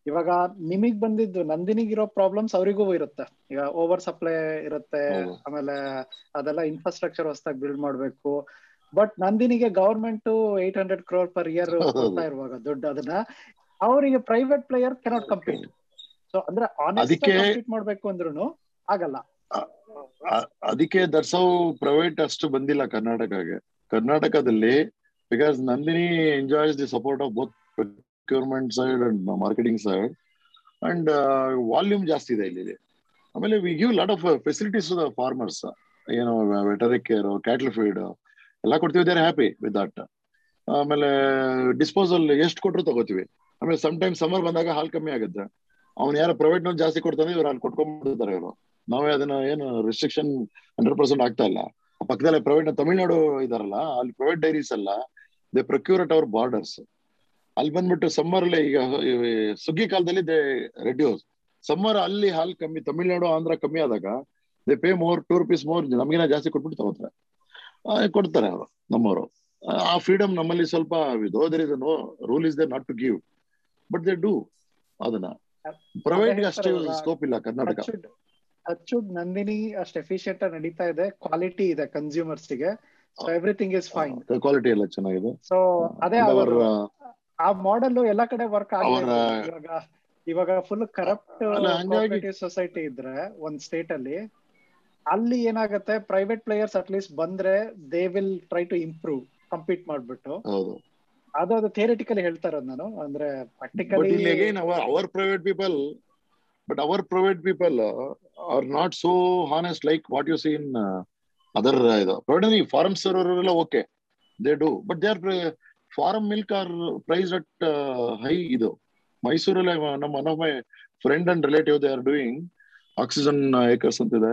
S2: ಇವಾಗ ನಿಮಗ್ ಬಂದಿದ್ದು ನಂದಿನಿಗಿರೋ ಪ್ರಾಬ್ಲಮ್ಸ್ ಅವರಿಗೂ ಇರುತ್ತೆ. ಈಗ ಓವರ್ ಸಪ್ಲೈ ಇರುತ್ತೆ ಆಮೇಲೆ ಅದೆಲ್ಲ ಇನ್ಫ್ರಾಸ್ಟ್ರಕ್ಚರ್ ಹೊಸದಾಗಿ ಬಿಲ್ಡ್ ಮಾಡ್ಬೇಕು. But ನಂದಿನಿಗೆ government eight hundred crore per
S3: year.
S2: ಕೊಡ್ತಾ ಇರುವಾಗ ದುಡ್ಡು ಅದನ್ನ ಅವರಿಗೆ private player cannot compete so ಅಂದ್ರೆ
S3: ಅದಕ್ಕೆ-
S2: ಮಾಡ್ಬೇಕು ಅಂದ್ರೂ ಆಗಲ್ಲ.
S3: ಅದಕ್ಕೆ ದರ್ಸೋ ಪ್ರೈವೇಟ್ ಅಷ್ಟು ಬಂದಿಲ್ಲ ಕರ್ನಾಟಕಗೆ ಕರ್ನಾಟಕದಲ್ಲಿ because Nandini enjoys the support of both procurement side and marketing side and volume ಜಾಸ್ತಿ ಇದೆ ಇಲ್ಲಿ ಆಮೇಲೆ we give lot of facilities to the farmers ಏನೋ ವೆಟರಿ ಕೇರ್ ಕ್ಯಾಟಲ್ ಫೀಡ್ ಎಲ್ಲ ಕೊಡ್ತೀವಿ ದೇರ್ ಹ್ಯಾಪಿ ವಿತ್ ದಟ್ ಆಮೇಲೆ ಡಿಸ್ಪೋಸಲ್ ಎಷ್ಟು ಕೊಟ್ಟರು ತಗೋತೀವಿ. ಆಮೇಲೆ ಸಮ್ ಟೈಮ್ ಸಮರ್ ಬಂದಾಗ ಹಾಲ್ ಕಮ್ಮಿ ಆಗುತ್ತೆ. ಅವ್ನು ಯಾರು ಪ್ರೈವೇಟ್ನಲ್ಲಿ ಜಾಸ್ತಿ ಕೊಡ್ತಾನೆ, ಇವ್ರು ಅಲ್ಲಿ ಕೊಟ್ಕೊಂಡ್ಬಿಡ್ತಾರೆ ಇವರು. ನಾವೇ ಅದನ್ನ ಏನು ರಿಸ್ಟ್ರಿಕ್ಷನ್ ಹಂಡ್ರೆಡ್ ಪರ್ಸೆಂಟ್ ಆಗ್ತಾ ಇಲ್ಲ. ಪಕ್ಕದಲ್ಲೇ ಪ್ರೈವೇಟ್ ತಮಿಳ್ನಾಡು ಇದಾರಲ್ಲ, ಅಲ್ಲಿ ಪ್ರೈವೇಟ್ ಡೈರೀಸ್ ಅಲ್ಲ they procure at our borders ಅಲ್ಲಿ ಬಂದ್ಬಿಟ್ಟು ಸಮ್ಮರ್ ಅಲ್ಲಿ ಈಗ ಸುಗ್ಗಿ ಕಾಲದಲ್ಲಿ ದೇ ರೆಡ್ಯೂಸ್ ಸಮ್ಮರ್ ಅಲ್ಲಿ ಹಾಲ್ ಕಮ್ಮಿ, ತಮಿಳ್ನಾಡು, ಆಂಧ್ರ ಕಮ್ಮಿ ಆದಾಗ they pay more two rupees more ನಮಗಿನ ಜಾಸ್ತಿ ಕೊಟ್ಬಿಟ್ಟು ತಗೋತಾರೆ. ಕೊಡ್ತಾರೆ ಅವರು, ನಮ್ಮವರು. ಆ ಫ್ರೀಡಮ್ ನಮ್ಮಲ್ಲಿ ಸ್ವಲ್ಪ there is no rule is they not to give but they do ಅದನ್ನ. ಪ್ರೈವೇಟ್ ಅಷ್ಟೇ ಸ್ಕೋಪ್ ಇಲ್ಲ ಕರ್ನಾಟಕ.
S2: ಅಚ್ಚುಡ್ ನಂದಿನಿ ಅಷ್ಟು ಎಫಿಷಿಯಂಟ್ ಆಗಿ ನಡೀತಾ ಇದೆ. ಕ್ವಾಲಿಟಿ ಇದೆ ಕನ್ಸ್ಯೂಮರ್ಸ್ಗೆ. So everything is fine
S3: quality ಎಲ್ಲ ಚೆನ್ನಾಗಿದೆ.
S2: ಸೊ ಅದೇ ಅವರು ಆ ಮಾಡೆಲ್ ಎಲ್ಲಾ ಕಡೆ ವರ್ಕ್
S3: ಆಗಿದೆ
S2: ಇವಾಗ ಇವಾಗ ಫುಲ್ ಕರಪ್ಟ್ ಸೊಸೈಟಿ ಇದ್ರೆ ಒಂದ್ ಸ್ಟೇಟ್ ಅಲ್ಲಿ ಅಲ್ಲಿ ಏನಾಗುತ್ತೆ ಪ್ರೈವೇಟ್ ಪ್ಲೇಯರ್ಸ್ ಅಟ್ಲೀಸ್ಟ್ ಬಂದ್ರೆ they will try to improve compete ಮಾಡ್ಬಿಟ್ಟು.
S3: ಹೌದು.
S2: ಅದು ಅದು ಥಿಯರಿಟಿಕಲಿ ಹೇಳ್ತಾ ಇರೋದು ನಾನು. ಅಂದ್ರೆ
S3: practically our private people but our private people are not so honest like what you seen other ಇದು. ಪ್ರೈವೇಟ್ ಸರ್ವರ್ ಅವರೆಲ್ಲ okay they do but they are farm milk are price at high ಇದು. ಮೈಸೂರಲ್ಲಿ ನಮ್ಮ one of my friend and relative they are doing oxygen acres ಅಂತ ಇದೆ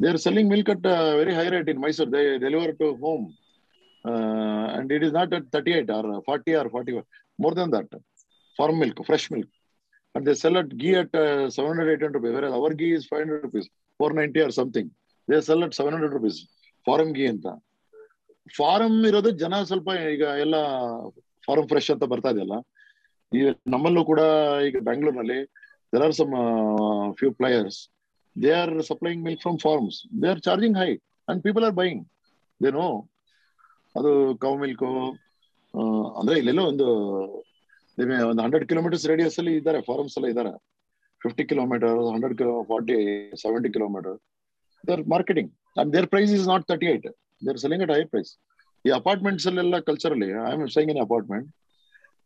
S3: they are selling milk at very high rate in Mysore they deliver to home and it is not at thirty eight or forty or forty more than that farm milk, fresh milk. And they sell at ghee at uh, 700, 800 rupees, whereas our ghee is 500 rupees, 490 or something. They sell at 700 rupees, farm ghee ಅಂತ. Farm ಇರೋದು ಜನ ಸ್ವಲ್ಪ ಈಗ ಎಲ್ಲ form fresh ಅಂತ ಬರ್ತಾ ಇದೆಯಲ್ಲ ಈಗ ನಮ್ಮಲ್ಲೂ ಕೂಡ ಈಗ ಬ್ಯಾಂಗ್ಳೂರ್ನಲ್ಲಿ there are some few players they are supplying milk from farms they are charging high and people are buying they know ಅದು ಕೌ ಮಿಲ್ಕು ಅಂದ್ರೆ ಇಲ್ಲೆಲ್ಲೋ ಒಂದು ಒಂದು ಹಂಡ್ರೆಡ್ ಕಿಲೋಮೀಟರ್ಸ್ ರೇಡಿಯಸ್ ಅಲ್ಲಿ ಇದ್ದಾರೆ ಫಾರಮ್ಸ್ ಎಲ್ಲ ಇದ್ದಾರೆ. Fifty kilometre hundred kilo forty seventy kilometre their marketing and their price is not thirty eight they're selling at high price ಈ ಅಪಾರ್ಟ್ಮೆಂಟ್ಸ್ ಅಲ್ಲೆಲ್ಲ ಕಲ್ಚರ್ ಅಲ್ಲಿ I am saying in apartment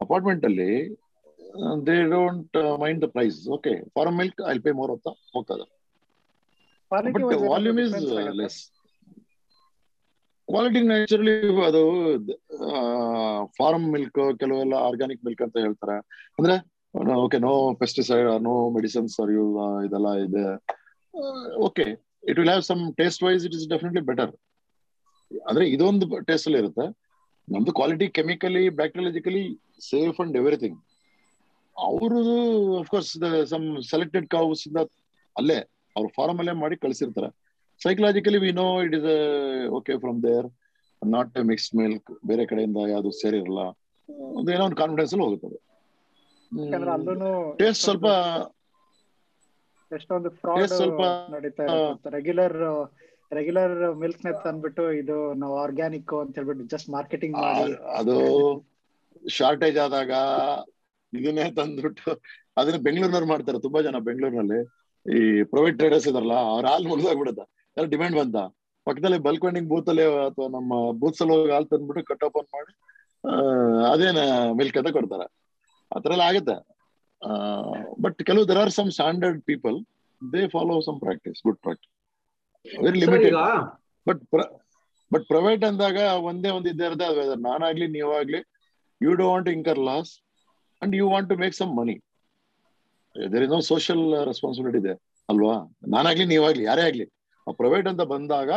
S3: apartment ಅಲ್ಲಿ they don't mind the price okay farm milk I pay more ಅಂತ ಹೋಗ್ತದೆ volume is less quality naturally ಅದು farm milk ಕೆಲವೆಲ್ಲ organic milk ಅಂತ ಹೇಳ್ತಾರೆ. ಅಂದ್ರೆ okay no pesticide no medicines are ಇದೆಲ್ಲ ಇದೆ. Okay it will have some taste wise it is definitely better ಅಂದ್ರೆ ಇದೊಂದು ಟೇಸ್ಟ್ ಅಲ್ಲಿ ಇರುತ್ತೆ. ನಮ್ದು quality chemically bacteriologically safe and everything ಅವರು of course some selected cows ಇಂದ ಅಲ್ಲೇ, ಅವ್ರ ಫಾರ್ಮ್ ಅಲ್ಲೇ ಮಾಡಿ ಕಳ್ಸಿರ್ತಾರೆ. Psychologically we know it is okay from there not mixed milk ಬೇರೆ ಕಡೆಯಿಂದ ಯಾವ್ದು ಸೇರಿರಲ್ಲ. ಒಂದು ಏನೋ ಒಂದು ಕಾನ್ಫಿಡೆನ್ಸ್ ಅಲ್ಲಿ ಹೋಗುತ್ತದೆ ಟೇಸ್ಟ್ ಸ್ವಲ್ಪ
S2: ಎಷ್ಟೊಂದು ಫ್ರಾಡ್
S3: ಸ್ವಲ್ಪ,
S2: ನಡೀತಾ ಇರುತ್ತೆ ರೆಗ್ಯುಲರ್ ರೆಗ್ಯುಲರ್ ಮಿಲ್ಕ್ ನೆ ತಂದ್ಬಿಟ್ಟು ಇದು ನಾವು ಆರ್ಗ್ಯಾನಿಕ್ ಅಂತ ಹೇಳ್ಬಿಟ್ಟು ಜಸ್ಟ್ ಮಾರ್ಕೆಟಿಂಗ್ ಮಾಡಿ.
S3: ಅದು ಶಾರ್ಟೇಜ್ ಆದಾಗ ಇದನ್ನೇ ತಂದ್ಬಿಟ್ಟು ಅದನ್ನ ಬೆಂಗಳೂರಿನವ್ರು ಮಾಡ್ತಾರೆ. ತುಂಬಾ ಜನ ಬೆಂಗಳೂರಿನಲ್ಲಿ. ಈ ಪ್ರೈವೇಟ್ ಟ್ರೇಡರ್ಸ್ ಇದಾರಲ್ಲ ಅವ್ರ ಹಾಲು ಮುಗಿದೋಗ್ಬಿಡುತ್ತೆ. ಎಲ್ಲ ಡಿಮ್ಯಾಂಡ್ ಬಂತ ಪಕ್ಕದಲ್ಲಿ ಬಲ್ಕ್ ವೆಂಡಿಂಗ್ ಬೂತ್ ಅಲ್ಲಿ ಅಥವಾ ನಮ್ಮ ಬೂತ್ಸ್ ಅಲ್ಲಿ ಹೋಗಿ ಹಾಲು ತಂದ್ಬಿಟ್ಟು ಕಟ್ ಓಪನ್ ಮಾಡಿ ಅದೇನ ಮಿಲ್ಕ್ ಅಂತ ಕೊಡ್ತಾರೆ. ಆತರ ಎಲ್ಲ ಆಗುತ್ತೆ ಬಟ್ ಕೆಲವು there are some standard people they follow some practice good
S4: practice
S3: very
S4: limited
S3: but but private ಅಂದಾಗ ಒಂದೇ ಒಂದು ಇದ್ದೇ ಇರುತ್ತೆ. ಅದು ನಾನಾಗ್ಲಿ ನೀವಾಗ್ಲಿ you do want incur loss and you want to make some money there is no social responsibility ಇದೆ ಅಲ್ವಾ? ನಾನಾಗ್ಲಿ ನೀವಾಗ್ಲಿ ಯಾರೇ ಆಗ್ಲಿ. ಪ್ರೈವೇಟ್ ಅಂತ ಬಂದಾಗ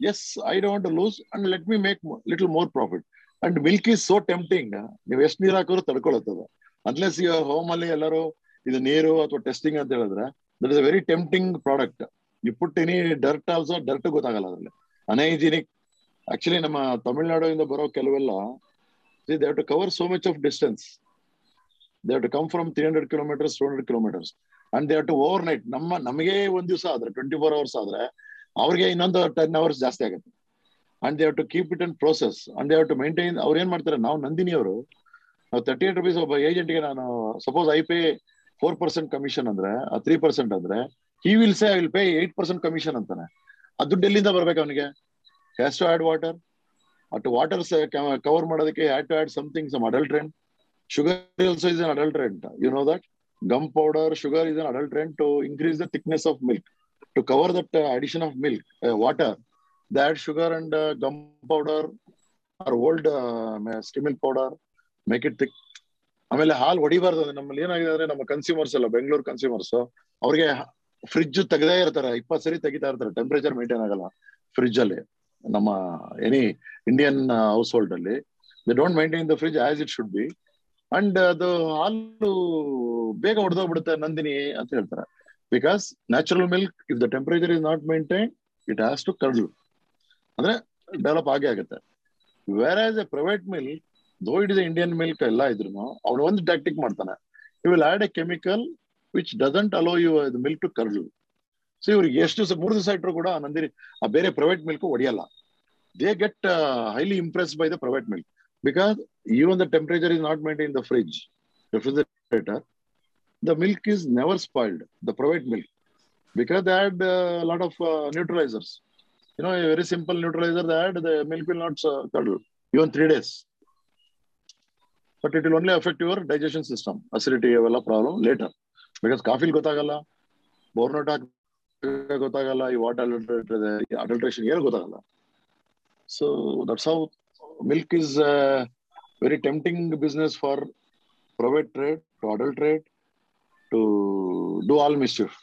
S3: yes I don't lose and let me make little more profit and milk is so tempting ನೀವು ಎಷ್ಟು ನೀರು ಹಾಕಿದ್ರು ತಡ್ಕೊಳತ್ತದ. ಅನ್ಲೆಸ್ ಈಗ ಹೋಮ್ ಅಲ್ಲಿ ಎಲ್ಲರೂ ಇದು ನೀರು ಅಥವಾ ಟೆಸ್ಟಿಂಗ್ ಅಂತ ಹೇಳಿದ್ರೆ that is a very tempting product you put any dirt also dirt ಗೊತ್ತಾಗಲ್ಲ ಅದ್ರಲ್ಲಿ. ಅನೈಜಿನಿಕ್ ಆಕ್ಚುಲಿ ನಮ್ಮ ತಮಿಳ್ನಾಡಿಂದ ಬರೋ ಕೆಲವೆಲ್ಲ they have to cover so much of distance they have to come from three hundred kilometres two hundred kilometres and they to overnight ನಮ್ಮ, ನಮಗೆ ಒಂದ್ ದಿವಸ ಆದ್ರೆ ಟ್ವೆಂಟಿ ಫೋರ್ ಅವರ್ಸ್ ಆದ್ರೆ, ಅವ್ರಿಗೆ ಇನ್ನೊಂದು ಟೆನ್ ಅವರ್ಸ್ ಜಾಸ್ತಿ ಆಗುತ್ತೆ. And they to keep it and process and they to maintain ಅವ್ರ ಏನ್ ಮಾಡ್ತಾರೆ, ನಾವು ನಂದಿನಿ ಅವರು, ನಾವು ತರ್ಟಿ ಏಟ್ ರುಪೀಸ್ ಒಬ್ಬ ಏಜೆಂಟ್ಗೆ ನಾನು suppose I pay four percent commission ಅಂದ್ರೆ ತ್ರೀ ಪರ್ಸೆಂಟ್ ಅಂದ್ರೆ he will say I will pay eight percent commission ಅಂತಾನೆ. ಆ ದುಡ್ಡು ಎಲ್ಲಿಂದ ಬರ್ಬೇಕು ಅವನಿಗೆ? Has to add water at water cover ಮಾಡೋದಕ್ಕೆ had to add something some adulterant sugar also is an adulterant you know that gum powder sugar is an adulterant to increase the thickness of milk to cover that addition of milk water that sugar and uh, gum powder or old uh, skim milk powder. Make it thick. ಆಮೇಲೆ ಹಾಲು ಹೊಡಿಬಾರ್ದು. ನಮ್ಮಲ್ಲಿ ಏನಾಗಿದೆ ಅಂದ್ರೆ ನಮ್ಮ consumers ಎಲ್ಲ Bengaluru consumers ಅವ್ರಿಗೆ fridge ತೆಗ್ದೇ ಇರ್ತಾರೆ. ಇಪ್ಪತ್ತು ಸರಿ ತೆಗಿತಾ ಇರ್ತಾರೆ. ಟೆಂಪರೇಚರ್ ಮೇಂಟೈನ್ ಆಗಲ್ಲ ಫ್ರಿಡ್ಜ್ ಅಲ್ಲಿ. ನಮ್ಮ ಎನಿ ಇಂಡಿಯನ್ ಹೌಸ್ ಹೋಲ್ಡ್ ಅಲ್ಲಿ they don't maintain the fridge as it should be and ಅದು ಹಾಲು ಬೇಗ ಹೊಡೆದೋಗ್ಬಿಡುತ್ತೆ ನಂದಿನಿ ಅಂತ ಹೇಳ್ತಾರೆ. Because natural milk if the temperature is not maintain it has to curl ಅಂದ್ರೆ ಡೆವಲಪ್ ಆಗೇ ಆಗುತ್ತೆ. Whereas a private milk though it is Indian milk ಎಲ್ಲ ಇದ್ರು ಅವ್ನು ಒಂದು ಟ್ಯಾಕ್ಟಿಕ್ ಮಾಡ್ತಾನೆ. You will add a chemical which doesn't allow you milk to curl so ಇವ್ರಿಗೆ ಎಷ್ಟು ದಿವಸ, ಮೂರು ದಿವಸ ಇಟ್ಟರು ಕೂಡ ನಂದಿನಿ ಆ ಬೇರೆ private milk ಒಡೆಯಲ್ಲ. They get highly impress by the private milk because even the temperature is not maintain the fridge refrigerator the milk is never spoiled the private milk because they add lot of neutralisers you know, a very simple neutralizer that the milk will not uh, curdle even three days. But it will only affect your digestion system, acidity ಅವೆಲ್ಲ problem later because ಕಾಫಿಲ್ ಗೊತ್ತಾಗಲ್ಲ ಬೋರ್ನೋಟ್ ಗೊತ್ತಾಗಲ್ಲ ಈ water adulteration ಏನು ಗೊತ್ತಾಗಲ್ಲ. So that's how milk is very tempting business for private trade to adulterate to do all mischief